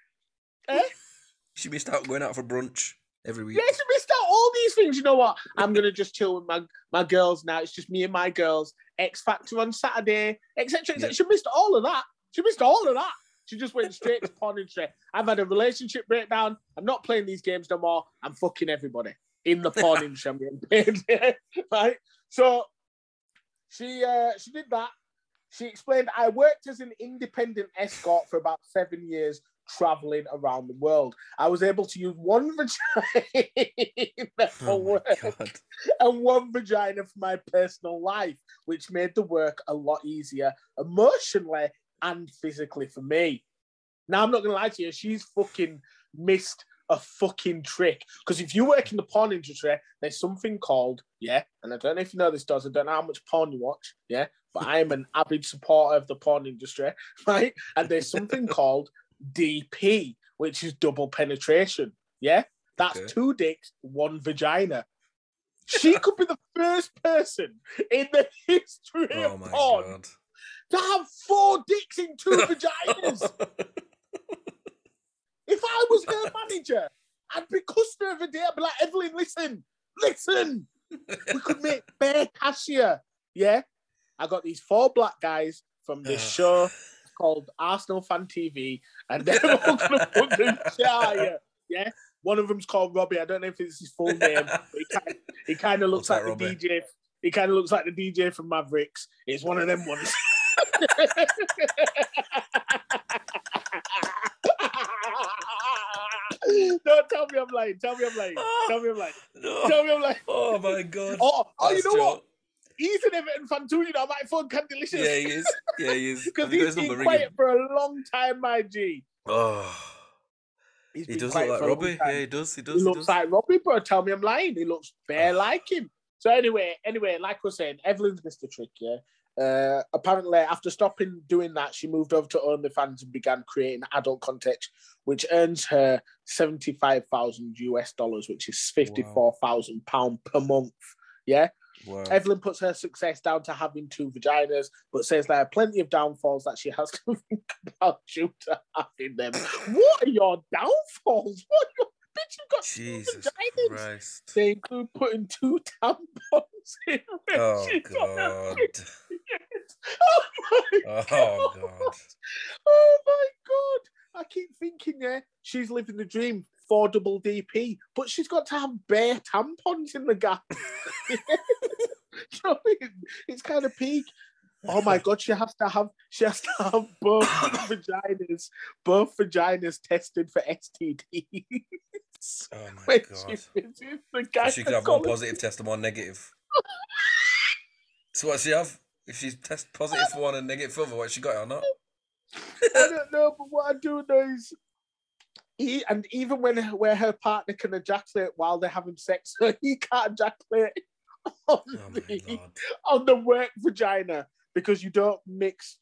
[SPEAKER 1] She missed out going out for brunch every week.
[SPEAKER 2] Yeah, she missed out all these things. You know what? I'm gonna just chill with my, my girls now. It's just me and my girls. X Factor on Saturday, etc.
[SPEAKER 1] Yeah.
[SPEAKER 2] She missed all of that. She missed all of that. She just went straight to porn industry. I've had a relationship breakdown. I'm not playing these games no more. I'm fucking everybody in the porn industry. I'm getting paid, right? So she uh, she did that. She explained, I worked as an independent escort for about seven years, traveling around the world. I was able to use one vagina for
[SPEAKER 1] Oh
[SPEAKER 2] work
[SPEAKER 1] god.
[SPEAKER 2] and one vagina for my personal life, which made the work a lot easier emotionally and physically for me. Now, I'm not going to lie to you, she's fucking missed a fucking trick. Because if you work in the porn industry, there's something called, yeah, and I don't know if you know this, does I don't know how much porn you watch, yeah, but I am an avid supporter of the porn industry, right? And there's something called DP, which is double penetration, yeah? That's
[SPEAKER 1] Okay.
[SPEAKER 2] two dicks, one vagina. She could be the first person in the history
[SPEAKER 1] Oh
[SPEAKER 2] of porn
[SPEAKER 1] god.
[SPEAKER 2] to have four dicks in two vaginas. If I was her manager, I'd be cussing her every day. I'd be like, Evelyn, listen, listen. We could make bare cash here. Yeah. I got these four black guys from this show called Arsenal Fan TV, and they're all gonna put them here. Yeah. One of them's called Robbie. I don't know if it's his full name. But he kind of looks
[SPEAKER 1] What's
[SPEAKER 2] like the
[SPEAKER 1] Robbie?
[SPEAKER 2] DJ. He kind of looks like the DJ from Mavericks. It's one of them ones. Don't tell me I'm lying. Tell me I'm lying. Tell me I'm lying.
[SPEAKER 1] No.
[SPEAKER 2] Tell me I'm lying.
[SPEAKER 1] Oh my god.
[SPEAKER 2] Oh, oh you know what? He's an Everton fan too. You know, my phone can delicious.
[SPEAKER 1] Yeah, he is. Yeah, he is.
[SPEAKER 2] Because
[SPEAKER 1] Have you got
[SPEAKER 2] he's been quiet
[SPEAKER 1] ringing?
[SPEAKER 2] for a long time, my G.
[SPEAKER 1] Oh,
[SPEAKER 2] He's
[SPEAKER 1] he does look like
[SPEAKER 2] for a long
[SPEAKER 1] Robbie. Yeah, he does. He does.
[SPEAKER 2] He
[SPEAKER 1] He,
[SPEAKER 2] looks
[SPEAKER 1] does.
[SPEAKER 2] like Robbie, bro. Tell me I'm lying. He looks bare like him. So anyway, anyway, like we're saying, Evelyn's missed a trick, yeah. Uh, apparently, after stopping doing that, she moved over to OnlyFans and began creating adult content, which earns her seventy-five thousand US dollars, which is fifty-four thousand pound per month. Yeah,
[SPEAKER 1] Wow.
[SPEAKER 2] Evelyn puts her success down to having two vaginas, but says there are plenty of downfalls that she has to think about due to having them. What are your downfalls? What are your bitch? You've got two
[SPEAKER 1] Jesus
[SPEAKER 2] vaginas.
[SPEAKER 1] Christ.
[SPEAKER 2] They include putting two tampons in
[SPEAKER 1] Oh god.
[SPEAKER 2] Oh my
[SPEAKER 1] Oh
[SPEAKER 2] god.
[SPEAKER 1] god.
[SPEAKER 2] Oh my god. I keep thinking, yeah, she's living the dream for double DP, but she's got to have bare tampons in the gap. Do you know what I mean? It's kind of peak. Oh my god, she has to have she has to have both vaginas, both vaginas tested for STDs.
[SPEAKER 1] Oh my
[SPEAKER 2] when
[SPEAKER 1] god.
[SPEAKER 2] she visits the guy.
[SPEAKER 1] She could have one positive test and one negative. So what she have? If she's test positive for one and negative for other, what she got it or not?
[SPEAKER 2] I don't know, but what I do know is, he, and even when where her partner can ejaculate while they're having sex, he can't ejaculate on,
[SPEAKER 1] Oh
[SPEAKER 2] the, on the work vagina because you don't mix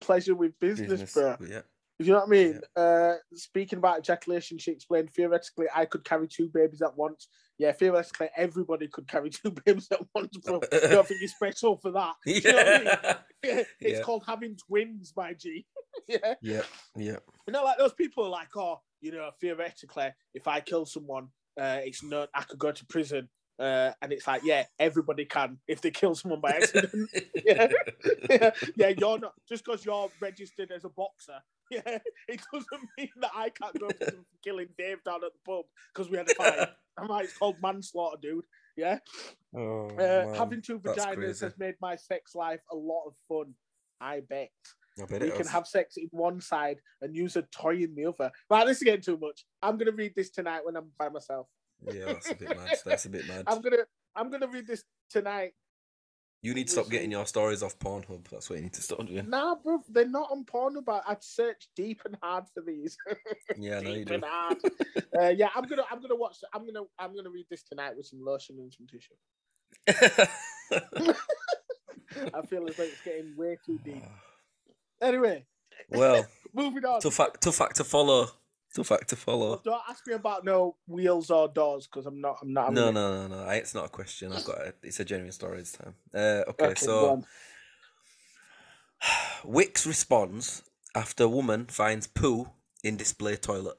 [SPEAKER 2] pleasure with business, bro.
[SPEAKER 1] But yeah.
[SPEAKER 2] You know what I mean? Uh, speaking about ejaculation, she explained theoretically I could carry two babies at once. Yeah, theoretically everybody could carry two babies at once, bro. I don't think you're special for that. You know I mean? It's
[SPEAKER 1] Yeah.
[SPEAKER 2] called having twins, my G. yeah.
[SPEAKER 1] Yeah. Yeah.
[SPEAKER 2] You know, like those people are like, oh, you know, theoretically, if I kill someone, uh, it's not I could go to prison. Uh, and it's like, yeah, everybody can if they kill someone by accident. yeah. yeah, yeah, you're not just because you're registered as a boxer. Yeah, it doesn't mean that I can't go for killing Dave down at the pub because we had a fight. I'm like, it's called manslaughter, dude. Yeah,
[SPEAKER 1] Oh,
[SPEAKER 2] uh,
[SPEAKER 1] man,
[SPEAKER 2] having two vaginas has made my sex life a lot of fun. I bet We can have sex in one side and use a toy in the other. Right, this is getting too much. I'm gonna read this tonight when I'm by myself.
[SPEAKER 1] Yeah, that's a bit mad. That's a bit mad.
[SPEAKER 2] I'm gonna I'm gonna read this tonight.
[SPEAKER 1] You need to stop getting your stories off Pornhub. That's what you need to stop doing.
[SPEAKER 2] Nah, bro, they're not on Pornhub. I- I've searched deep and hard for these.
[SPEAKER 1] Yeah, know you do.
[SPEAKER 2] and hard. uh, yeah, I'm gonna I'm gonna watch. I'm gonna I'm gonna read this tonight with some lotion and some tissue. I feel as though it's getting way too deep. Anyway,
[SPEAKER 1] well,
[SPEAKER 2] moving on.
[SPEAKER 1] tough act, tough act to follow. Tough act to follow.
[SPEAKER 2] Don't ask me about no wheels or doors because I'm not. I'm not. I'm
[SPEAKER 1] No, no, no, no. I- It's not a question. I've got. A, it's a genuine story this time. Uh, okay,
[SPEAKER 2] Okay,
[SPEAKER 1] so. Wickes responds after a woman finds poo in display toilet.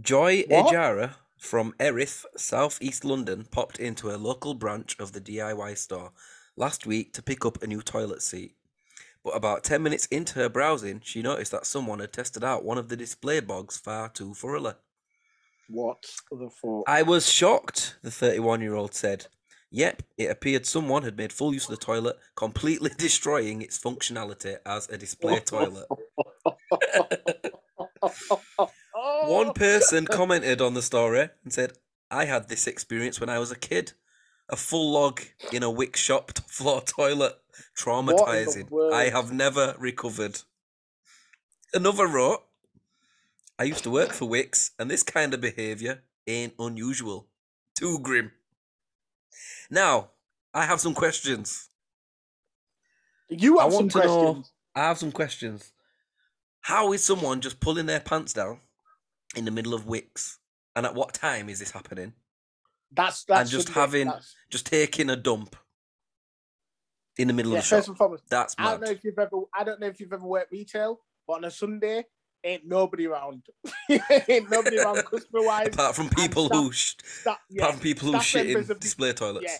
[SPEAKER 1] Joy
[SPEAKER 2] What?
[SPEAKER 1] Ejara from Erith, southeast London, popped into a local branch of the DIY store last week to pick up a new toilet seat. But about 10 minutes into her browsing, she noticed that someone had tested out one of the display bogs far too thoroughly.
[SPEAKER 2] What the fuck?
[SPEAKER 1] I was shocked, the 31 year old said. Yep, it appeared someone had made full use of the toilet, completely destroying its functionality as a display toilet. One person commented on the story and said, I had this experience when I was a kid. A full log in a Wickes shop floor toilet. Traumatizing. I have never recovered. Another wrote, I used to work for Wickes, and this kind of behaviour ain't unusual. Too grim. Now, I have some questions.
[SPEAKER 2] You
[SPEAKER 1] I
[SPEAKER 2] have some
[SPEAKER 1] want to know-
[SPEAKER 2] questions.
[SPEAKER 1] I have some questions. How is someone just pulling their pants down in the middle of Wickes? And at what time is this happening?
[SPEAKER 2] That's that's
[SPEAKER 1] just having-
[SPEAKER 2] That's-
[SPEAKER 1] Just taking a dump in the middle
[SPEAKER 2] yeah,
[SPEAKER 1] of the shop.
[SPEAKER 2] first and foremost.
[SPEAKER 1] That's
[SPEAKER 2] I don't know if you've ever. I don't know if you've ever worked retail, but on a Sunday, ain't nobody around. ain't nobody around customer wise.
[SPEAKER 1] Apart from people
[SPEAKER 2] staff-
[SPEAKER 1] who, sh-
[SPEAKER 2] Staff, yeah,
[SPEAKER 1] apart from people who shit in display toilets.
[SPEAKER 2] yeah.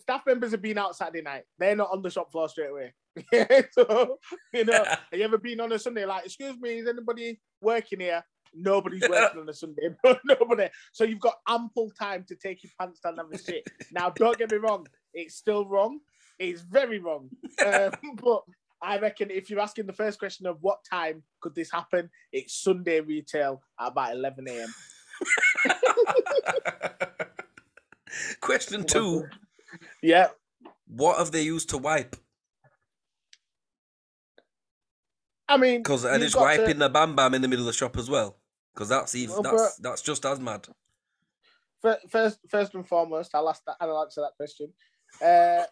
[SPEAKER 2] Staff members have been out Saturday night. They're not on the shop floor straight away. Yeah, so you know, have you ever been on a Sunday like, excuse me, is anybody working here? Nobody's working on a Sunday. Nobody. So you've got ample time to take your pants down and have a shit. Now, don't get me wrong, it's still wrong. It's very wrong. Um, but I reckon if you're asking the first question of what time could this happen, it's Sunday retail at about 11 a.m.
[SPEAKER 1] Question two:
[SPEAKER 2] Yeah.
[SPEAKER 1] What have they used to wipe?
[SPEAKER 2] I mean,
[SPEAKER 1] Because they just
[SPEAKER 2] got to-
[SPEAKER 1] wiping the bam bam in the middle of the shop as well? Because that's even
[SPEAKER 2] Well,
[SPEAKER 1] that's that's just as mad.
[SPEAKER 2] First, first and foremost, I'll ask that. I'll answer that question. Uh,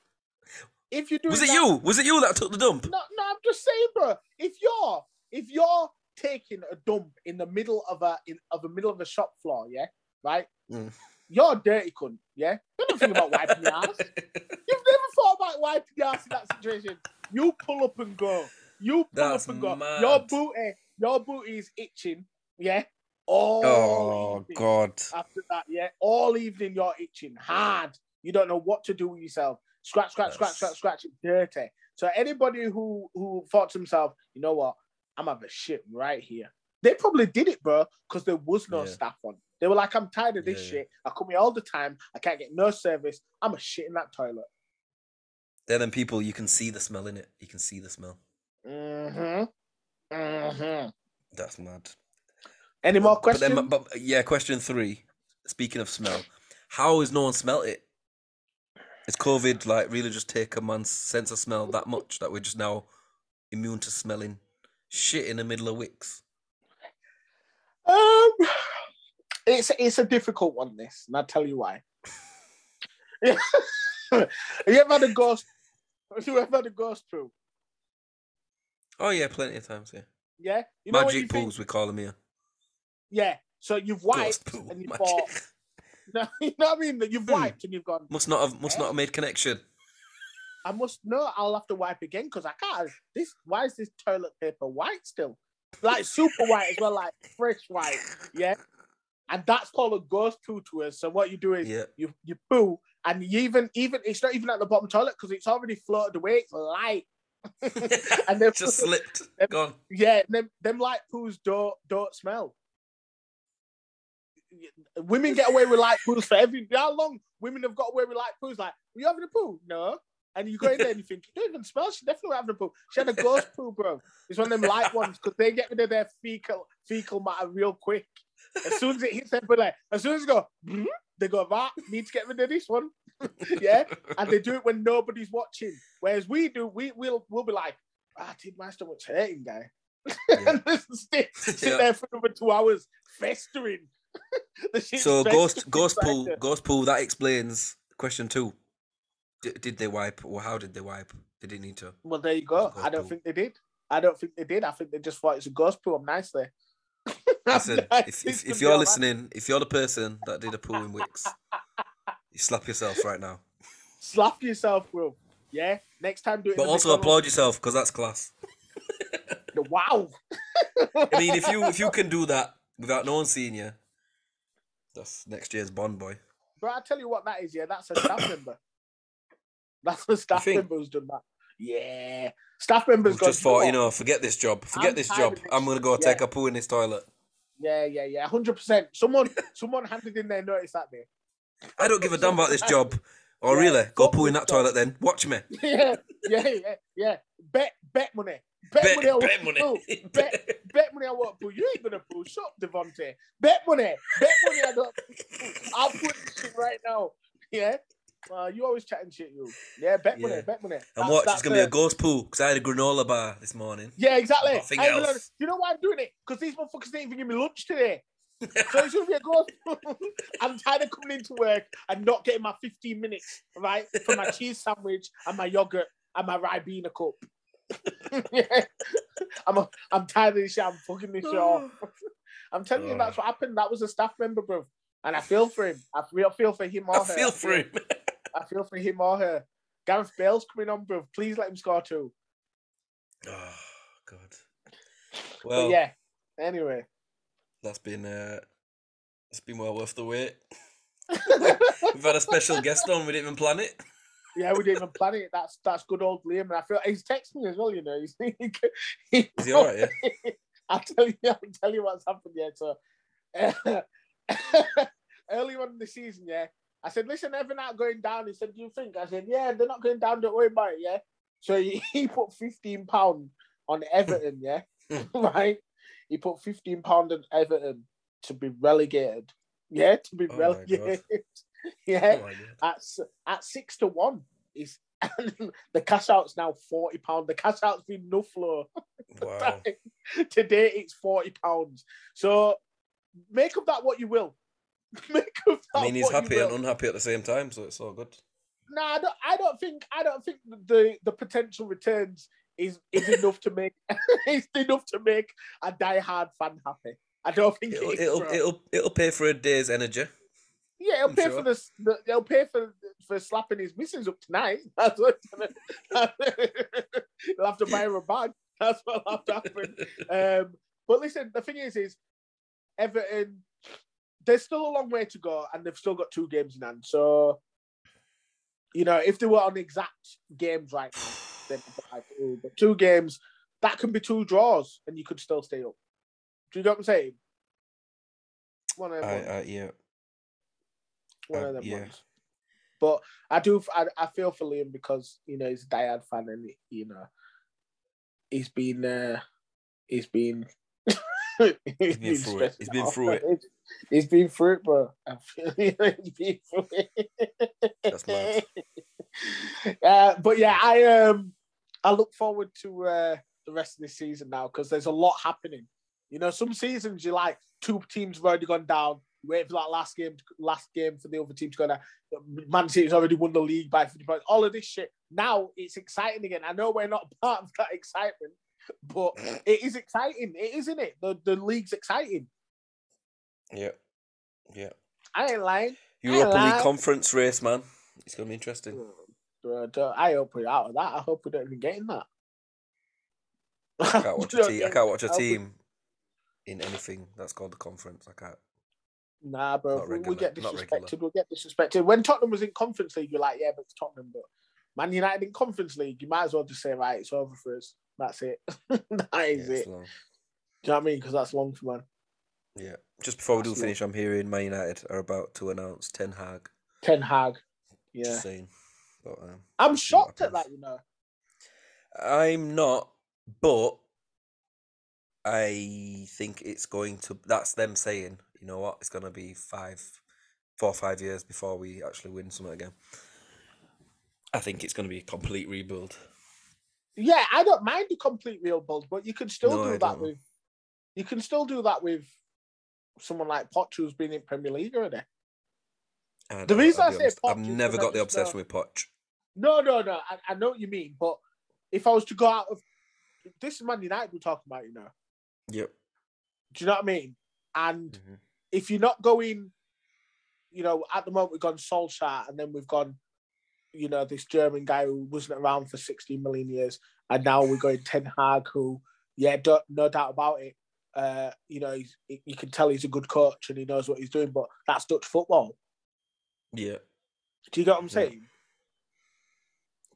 [SPEAKER 2] if you do,
[SPEAKER 1] Was it you? Was it you that took the dump?
[SPEAKER 2] No, no. I'm just saying, bro. If you're if you're taking a dump in the middle of a in of the middle of a shop floor, yeah, right.
[SPEAKER 1] Mm.
[SPEAKER 2] You're a dirty cunt, yeah. You don't think about wiping your ass. You've never thought about wiping your ass in that situation. You pull up and go. You pull
[SPEAKER 1] That's
[SPEAKER 2] up and go.
[SPEAKER 1] mad.
[SPEAKER 2] Your booty, your booty is itching, yeah. All
[SPEAKER 1] Oh God!
[SPEAKER 2] after that, yeah. All evening you're itching hard. You don't know what to do with yourself. Scratch, scratch, scratch, scratch, scratch. It's dirty. So anybody who who thought to himself, you know what, I'm having a shit right here. They probably did it, bro, because there was no
[SPEAKER 1] Yeah.
[SPEAKER 2] staff on. They were like, I'm tired of this
[SPEAKER 1] Yeah,
[SPEAKER 2] shit. I come here all the time. I can't get no service. I'm a shit in that toilet.
[SPEAKER 1] Then them people, you can see the smell in it. You can see the smell.
[SPEAKER 2] Mm-hmm. Mm-hmm.
[SPEAKER 1] That's mad.
[SPEAKER 2] Any more
[SPEAKER 1] But
[SPEAKER 2] questions?
[SPEAKER 1] then, but yeah, question three. Speaking of smell, how has no one smelt it? Is COVID like really just take a man's sense of smell that much that we're just now immune to smelling shit in the middle of Wickes?
[SPEAKER 2] Um, it's it's a difficult one. This, and I'll tell you why. Have you ever had a ghost? Have you ever had a ghost poo?
[SPEAKER 1] Oh yeah, plenty of times. Yeah,
[SPEAKER 2] Yeah, you know
[SPEAKER 1] magic
[SPEAKER 2] think-
[SPEAKER 1] pools we call them here.
[SPEAKER 2] yeah, so you've wiped and you thought, no, you know what I mean? That you've
[SPEAKER 1] Hmm.
[SPEAKER 2] wiped and you've gone.
[SPEAKER 1] Must not have must not have made connection.
[SPEAKER 2] I must know. I'll have to wipe again because I can't. This why is this toilet paper white still? Like super white as well, like fresh white. Yeah, and that's called a ghost poo to us. So what you do is
[SPEAKER 1] Yeah,
[SPEAKER 2] you you poo and you even even it's not even at the bottom toilet because it's already floated away. It's light. and then
[SPEAKER 1] just slipped.
[SPEAKER 2] Them-
[SPEAKER 1] Gone.
[SPEAKER 2] yeah, them them light poos don't don't smell. Women get away with light pools for every how long women have got away with light pools. Like, were you having a poo? No. And you go in there and you think, you don't even smell. She definitely having a poo. She had a ghost poo, bro. It's one of them light ones because they get rid of their fecal fecal matter real quick. As soon as it hits their belly, as soon as it go, "Hmm," they go, right, need to get rid of this one. yeah. And they do it when nobody's watching. Whereas we do, we will we'll be like, ah, dude, my stomach's hurting, guy.
[SPEAKER 1] Yeah.
[SPEAKER 2] and just sit, sit
[SPEAKER 1] Yeah.
[SPEAKER 2] there for another two hours festering.
[SPEAKER 1] So ghost ghost pool ghost pool that explains question two. D- did they wipe or how did they wipe? They didn't need to.
[SPEAKER 2] Well, there you go. I don't
[SPEAKER 1] pool.
[SPEAKER 2] think they did. I don't think they did. I think they just thought it's a ghost pool. I'm nice there.
[SPEAKER 1] Listen, if, if, if you're listening, if you're the person that did a pool in Wickes, you slap yourself right now.
[SPEAKER 2] slap yourself, bro. Yeah. Next time, do it.
[SPEAKER 1] But also
[SPEAKER 2] McDonald's.
[SPEAKER 1] applaud yourself because that's class.
[SPEAKER 2] Wow.
[SPEAKER 1] I mean, if you if you can do that without no one seeing you, that's next year's Bond boy.
[SPEAKER 2] Bro, I tell you what that is. Yeah, that's a staff member. That's a staff member who's done that. Yeah. Staff members got
[SPEAKER 1] just thought, you know, forget this job, forget
[SPEAKER 2] I'm
[SPEAKER 1] this job.
[SPEAKER 2] this
[SPEAKER 1] I'm gonna go
[SPEAKER 2] yeah.
[SPEAKER 1] take a poo in this toilet.
[SPEAKER 2] Yeah, yeah, yeah. Hundred percent. Someone, someone handed in their notice that day.
[SPEAKER 1] I don't give a damn about this job. Or
[SPEAKER 2] Yeah,
[SPEAKER 1] really, go poo in that toilet then. Watch me.
[SPEAKER 2] yeah, yeah, yeah, yeah. Bet, bet money. Bet,
[SPEAKER 1] Bet,
[SPEAKER 2] money. I
[SPEAKER 1] bet
[SPEAKER 2] won't
[SPEAKER 1] money.
[SPEAKER 2] Bet, bet money. I won't poo. You ain't gonna poo. Shut up, Devontae. Bet money. Bet money. I don't. I'll put this shit right now. Yeah. Uh, you always chatting shit, you. Yeah. Bet money.
[SPEAKER 1] Yeah.
[SPEAKER 2] Bet money.
[SPEAKER 1] And watch, it's gonna be a ghost pool because I had a granola bar this morning.
[SPEAKER 2] Yeah, exactly.
[SPEAKER 1] Nothing
[SPEAKER 2] ain't gonna- you know why I'm doing it? Because these motherfuckers didn't even give me lunch today. So it's gonna be a ghost. Pool. I'm tired of coming into work and not getting my 15 minutes, right? For my cheese sandwich and my yogurt and my Ribena cup. Yeah. I'm a, I'm tired of this shit. I'm fucking this shit off. I'm telling you,
[SPEAKER 1] Oh.
[SPEAKER 2] that's what happened. That was a staff member, bro. And I feel for him. I feel, feel for him or
[SPEAKER 1] I
[SPEAKER 2] her.
[SPEAKER 1] feel for him.
[SPEAKER 2] I feel for him or her. Gareth Bale's coming on, bro. Please let him score two.
[SPEAKER 1] Oh God.
[SPEAKER 2] But
[SPEAKER 1] Well,
[SPEAKER 2] yeah. Anyway.
[SPEAKER 1] that's been uh, it's been well worth the wait. We've had a special guest on. We didn't even plan it.
[SPEAKER 2] Yeah, we didn't even plan it. That's that's good old Liam, and I feel he's texting me as well. You know, he's, he,
[SPEAKER 1] Is he all right? Yeah.
[SPEAKER 2] I'll tell you. I'll tell you what's happened. Yeah, so early on in the season, yeah, I said, "Listen, they're not going down." He said, "Do you think?" I said, "Yeah, they're not going down. Don't worry about it." Yeah. So he, he put fifteen pound on Everton. Yeah, right. He put fifteen pound on Everton to be relegated Yeah, to be
[SPEAKER 1] Oh
[SPEAKER 2] relegated. yeah,
[SPEAKER 1] Oh
[SPEAKER 2] at at six to one is the cash out's now forty pound. The cash out's been no flow.
[SPEAKER 1] Wow.
[SPEAKER 2] Today it's forty pounds. So make of that what you will. make of that
[SPEAKER 1] I mean, he's happy and unhappy at the same time, so it's all good.
[SPEAKER 2] No, I don't, I don't think I don't think the the potential returns is is enough to make it's enough to make a diehard fan happy. I don't think
[SPEAKER 1] It'll,
[SPEAKER 2] it is,
[SPEAKER 1] it'll, it'll, it'll pay for a day's energy.
[SPEAKER 2] Yeah, he'll
[SPEAKER 1] I'm
[SPEAKER 2] pay
[SPEAKER 1] sure.
[SPEAKER 2] for this. The, they'll pay for for slapping his missus up tonight. That's what. he'll have to buy her a bag. That's what'll have to happen. Um, but listen, the thing is, is Everton. There's still a long way to go, and they've still got two games in hand. So, you know, if they were on exact games right now, then like, oh, but two games that can be two draws, and you could still stay up. Do you know what I'm saying? One of them.
[SPEAKER 1] I,
[SPEAKER 2] ones.
[SPEAKER 1] I, yeah.
[SPEAKER 2] One
[SPEAKER 1] um,
[SPEAKER 2] of them
[SPEAKER 1] yeah.
[SPEAKER 2] ones. But I do, I, I feel for Liam because you know he's a diehard fan, and you know he's been, uh, he's been, he's
[SPEAKER 1] been through it. He's been through it.
[SPEAKER 2] He's- been through it, bro. I feel he's been through it.
[SPEAKER 1] That's mad.
[SPEAKER 2] Uh, but yeah, I um, I look forward to uh, the rest of this season now because there's a lot happening. You know, some seasons you're like two teams have already gone down. Wait for that last game, last game for the other team to go down. Man City's already won the league by 50 points. All of this shit. Now it's exciting again. I know we're not part of that excitement, but it is exciting. It is, isn't it? The the league's exciting.
[SPEAKER 1] Yeah. Yeah.
[SPEAKER 2] I ain't lying.
[SPEAKER 1] Europa
[SPEAKER 2] lie.
[SPEAKER 1] League conference race, man. It's to be interesting.
[SPEAKER 2] I hope we're out of that. I hope we don't even get in that.
[SPEAKER 1] I can't watch a team. I can't watch a
[SPEAKER 2] I hope we-
[SPEAKER 1] team in anything that's called the conference. I can't.
[SPEAKER 2] Nah, bro. We- get disrespected. We'll get disrespected. When Tottenham was in Conference League, you're like, yeah, but it's Tottenham. But Man United in Conference League, you might as well just say, right, it's over for us. That's it. that is
[SPEAKER 1] Yeah,
[SPEAKER 2] it.
[SPEAKER 1] long.
[SPEAKER 2] Do you know what I mean? Because that's long for man.
[SPEAKER 1] Yeah. Just before we do
[SPEAKER 2] That's
[SPEAKER 1] finish, I'm hearing Man United are about to announce Ten Hag.
[SPEAKER 2] Ten Hag. Yeah.
[SPEAKER 1] Just saying. But, um,
[SPEAKER 2] I'm shocked at that, you know.
[SPEAKER 1] I'm not, but I think it's going to. That's them saying, you know what, it's going to be five, four or five years before we actually win something again. I think it's going to be a complete rebuild.
[SPEAKER 2] Yeah, I don't mind the complete rebuild, but you can still
[SPEAKER 1] No,
[SPEAKER 2] do
[SPEAKER 1] I
[SPEAKER 2] that
[SPEAKER 1] don't.
[SPEAKER 2] with. You can still do that with someone like Poch, who's been in Premier League already. The reason I say
[SPEAKER 1] honest,
[SPEAKER 2] Poch
[SPEAKER 1] I've never got the
[SPEAKER 2] know-
[SPEAKER 1] obsession with Poch.
[SPEAKER 2] No, no, no. I, I know what you mean, but if I was to go out of this is Man United we're talking about, you know.
[SPEAKER 1] Yep.
[SPEAKER 2] Do you know what I mean? And
[SPEAKER 1] Mhm.
[SPEAKER 2] If you're not going, you know, at the moment we've gone Solskjaer and then we've gone, you know, this German guy who wasn't around for 16 million years, and now we're going Ten Hag, who, yeah, don't, no doubt about it. Uh, you know, he's, you can tell he's a good coach and he knows what he's doing, but that's Dutch football.
[SPEAKER 1] Yeah.
[SPEAKER 2] Do you get what I'm
[SPEAKER 1] Yeah.
[SPEAKER 2] saying?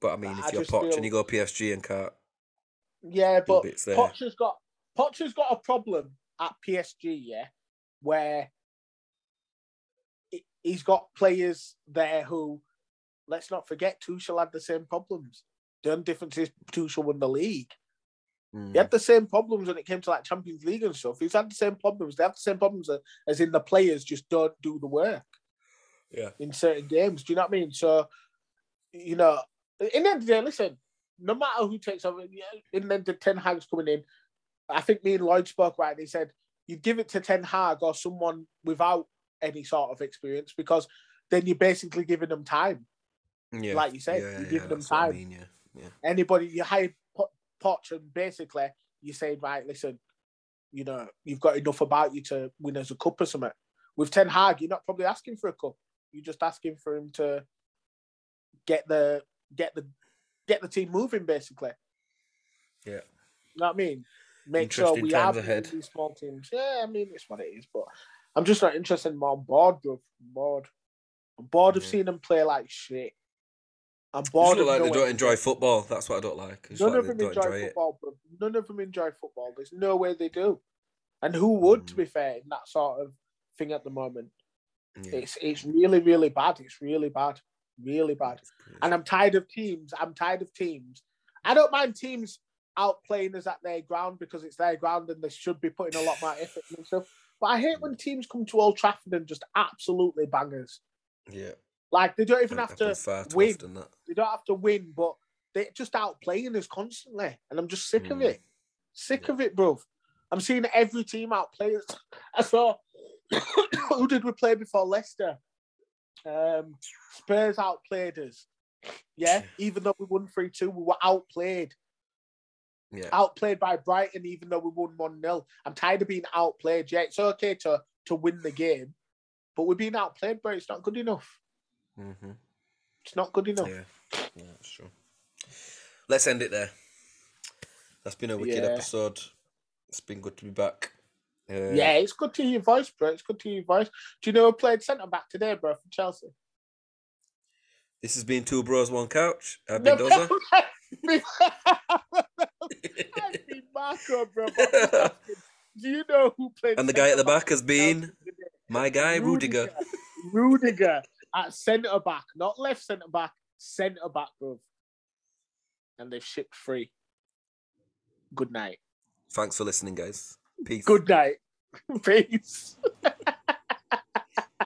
[SPEAKER 1] But I mean,
[SPEAKER 2] I
[SPEAKER 1] if you're
[SPEAKER 2] just
[SPEAKER 1] Poch
[SPEAKER 2] feel-
[SPEAKER 1] and you go PSG and can't
[SPEAKER 2] Yeah, but Poch has got Poch has got a problem at PSG, yeah, where he- he's got players there who, let's not forget, Tuchel had the same problems. The only difference is Tuchel won the league.
[SPEAKER 1] mm,
[SPEAKER 2] He had the same problems when it came to like Champions League and stuff. He's had the same problems. They have the same problems as- in the players just don't do the work
[SPEAKER 1] yeah,
[SPEAKER 2] in certain games. Do you know what I mean? So, you know, in the end of the day, listen, no matter who takes over, yeah, in the end, the Ten Hag's coming in. I think me and Lloyd spoke right. He said you give it to Ten Hag or someone without any sort of experience because then you're basically giving them time.
[SPEAKER 1] yeah.
[SPEAKER 2] Like you said,
[SPEAKER 1] yeah,
[SPEAKER 2] you
[SPEAKER 1] yeah,
[SPEAKER 2] them
[SPEAKER 1] what I
[SPEAKER 2] time.
[SPEAKER 1] mean, yeah, yeah.
[SPEAKER 2] Anybody you hire Po- Poch and basically you say right, listen, you know you've got enough about you to win as a cup or something. With Ten Hag, you're not probably asking for a cup. You're just asking for him to get the get the get the team moving, basically.
[SPEAKER 1] Yeah.
[SPEAKER 2] You know what I mean? Make sure we have
[SPEAKER 1] ahead.
[SPEAKER 2] these small teams. Yeah, I mean it's what it is, but I'm just not interested. in I'm bored, bro. I'm bored. I'm bored of
[SPEAKER 1] Yeah.
[SPEAKER 2] seeing them play like shit. I'm bored of
[SPEAKER 1] like they don't enjoy football. That's what I don't like. It's
[SPEAKER 2] None
[SPEAKER 1] like
[SPEAKER 2] of them enjoy,
[SPEAKER 1] enjoy
[SPEAKER 2] football, bro. None of them enjoy football. There's no way they do. And who would, to
[SPEAKER 1] Mm.
[SPEAKER 2] be fair, in that sort of thing at the moment?
[SPEAKER 1] Yeah,
[SPEAKER 2] It's it's really, really bad. It's really bad. Really bad. And I'm tired of teams. I'm tired of teams. I don't mind teams outplaying us at their ground because it's their ground and they should be putting a lot more effort and stuff. But I hate when teams come to Old Trafford and just absolutely bangers.
[SPEAKER 1] Yeah.
[SPEAKER 2] Like they don't even have to
[SPEAKER 1] happens far too
[SPEAKER 2] win. they don't have to win, but they're just outplaying us constantly. And I'm just sick of
[SPEAKER 1] Mm.
[SPEAKER 2] it. Sick of it, bro. I'm seeing every team outplay us. I saw who did we play before Leicester? Um, Spurs outplayed us. Yeah, even though we won 3 2, we were outplayed.
[SPEAKER 1] Yeah.
[SPEAKER 2] Outplayed by Brighton, even though we won 1 0. I'm tired of being outplayed. Yeah, it's okay to, to win the game, but we're being outplayed, bro. It's not good enough.
[SPEAKER 1] Mm-hmm.
[SPEAKER 2] It's not good enough.
[SPEAKER 1] Yeah. Yeah, that's true. Let's end it there. That's been a wicked
[SPEAKER 2] Yeah.
[SPEAKER 1] episode. It's been good to be back. Uh,
[SPEAKER 2] Yeah, it's good to hear your voice, bro. It's good to hear your voice. Do you know who played centre back today, bro, for Chelsea?
[SPEAKER 1] This has been Two Bros, One Couch. I've been Dozza.
[SPEAKER 2] I've been Marco, bro. but I'm just asking, Do you know who played?
[SPEAKER 1] and the guy at the
[SPEAKER 2] centre-back
[SPEAKER 1] has been my guy, Rudiger.
[SPEAKER 2] Rudiger at centre back, not left centre back, centre back, bro. And they've shipped free. Good night.
[SPEAKER 1] Thanks for listening, guys. Peace.
[SPEAKER 2] Good night. Peace.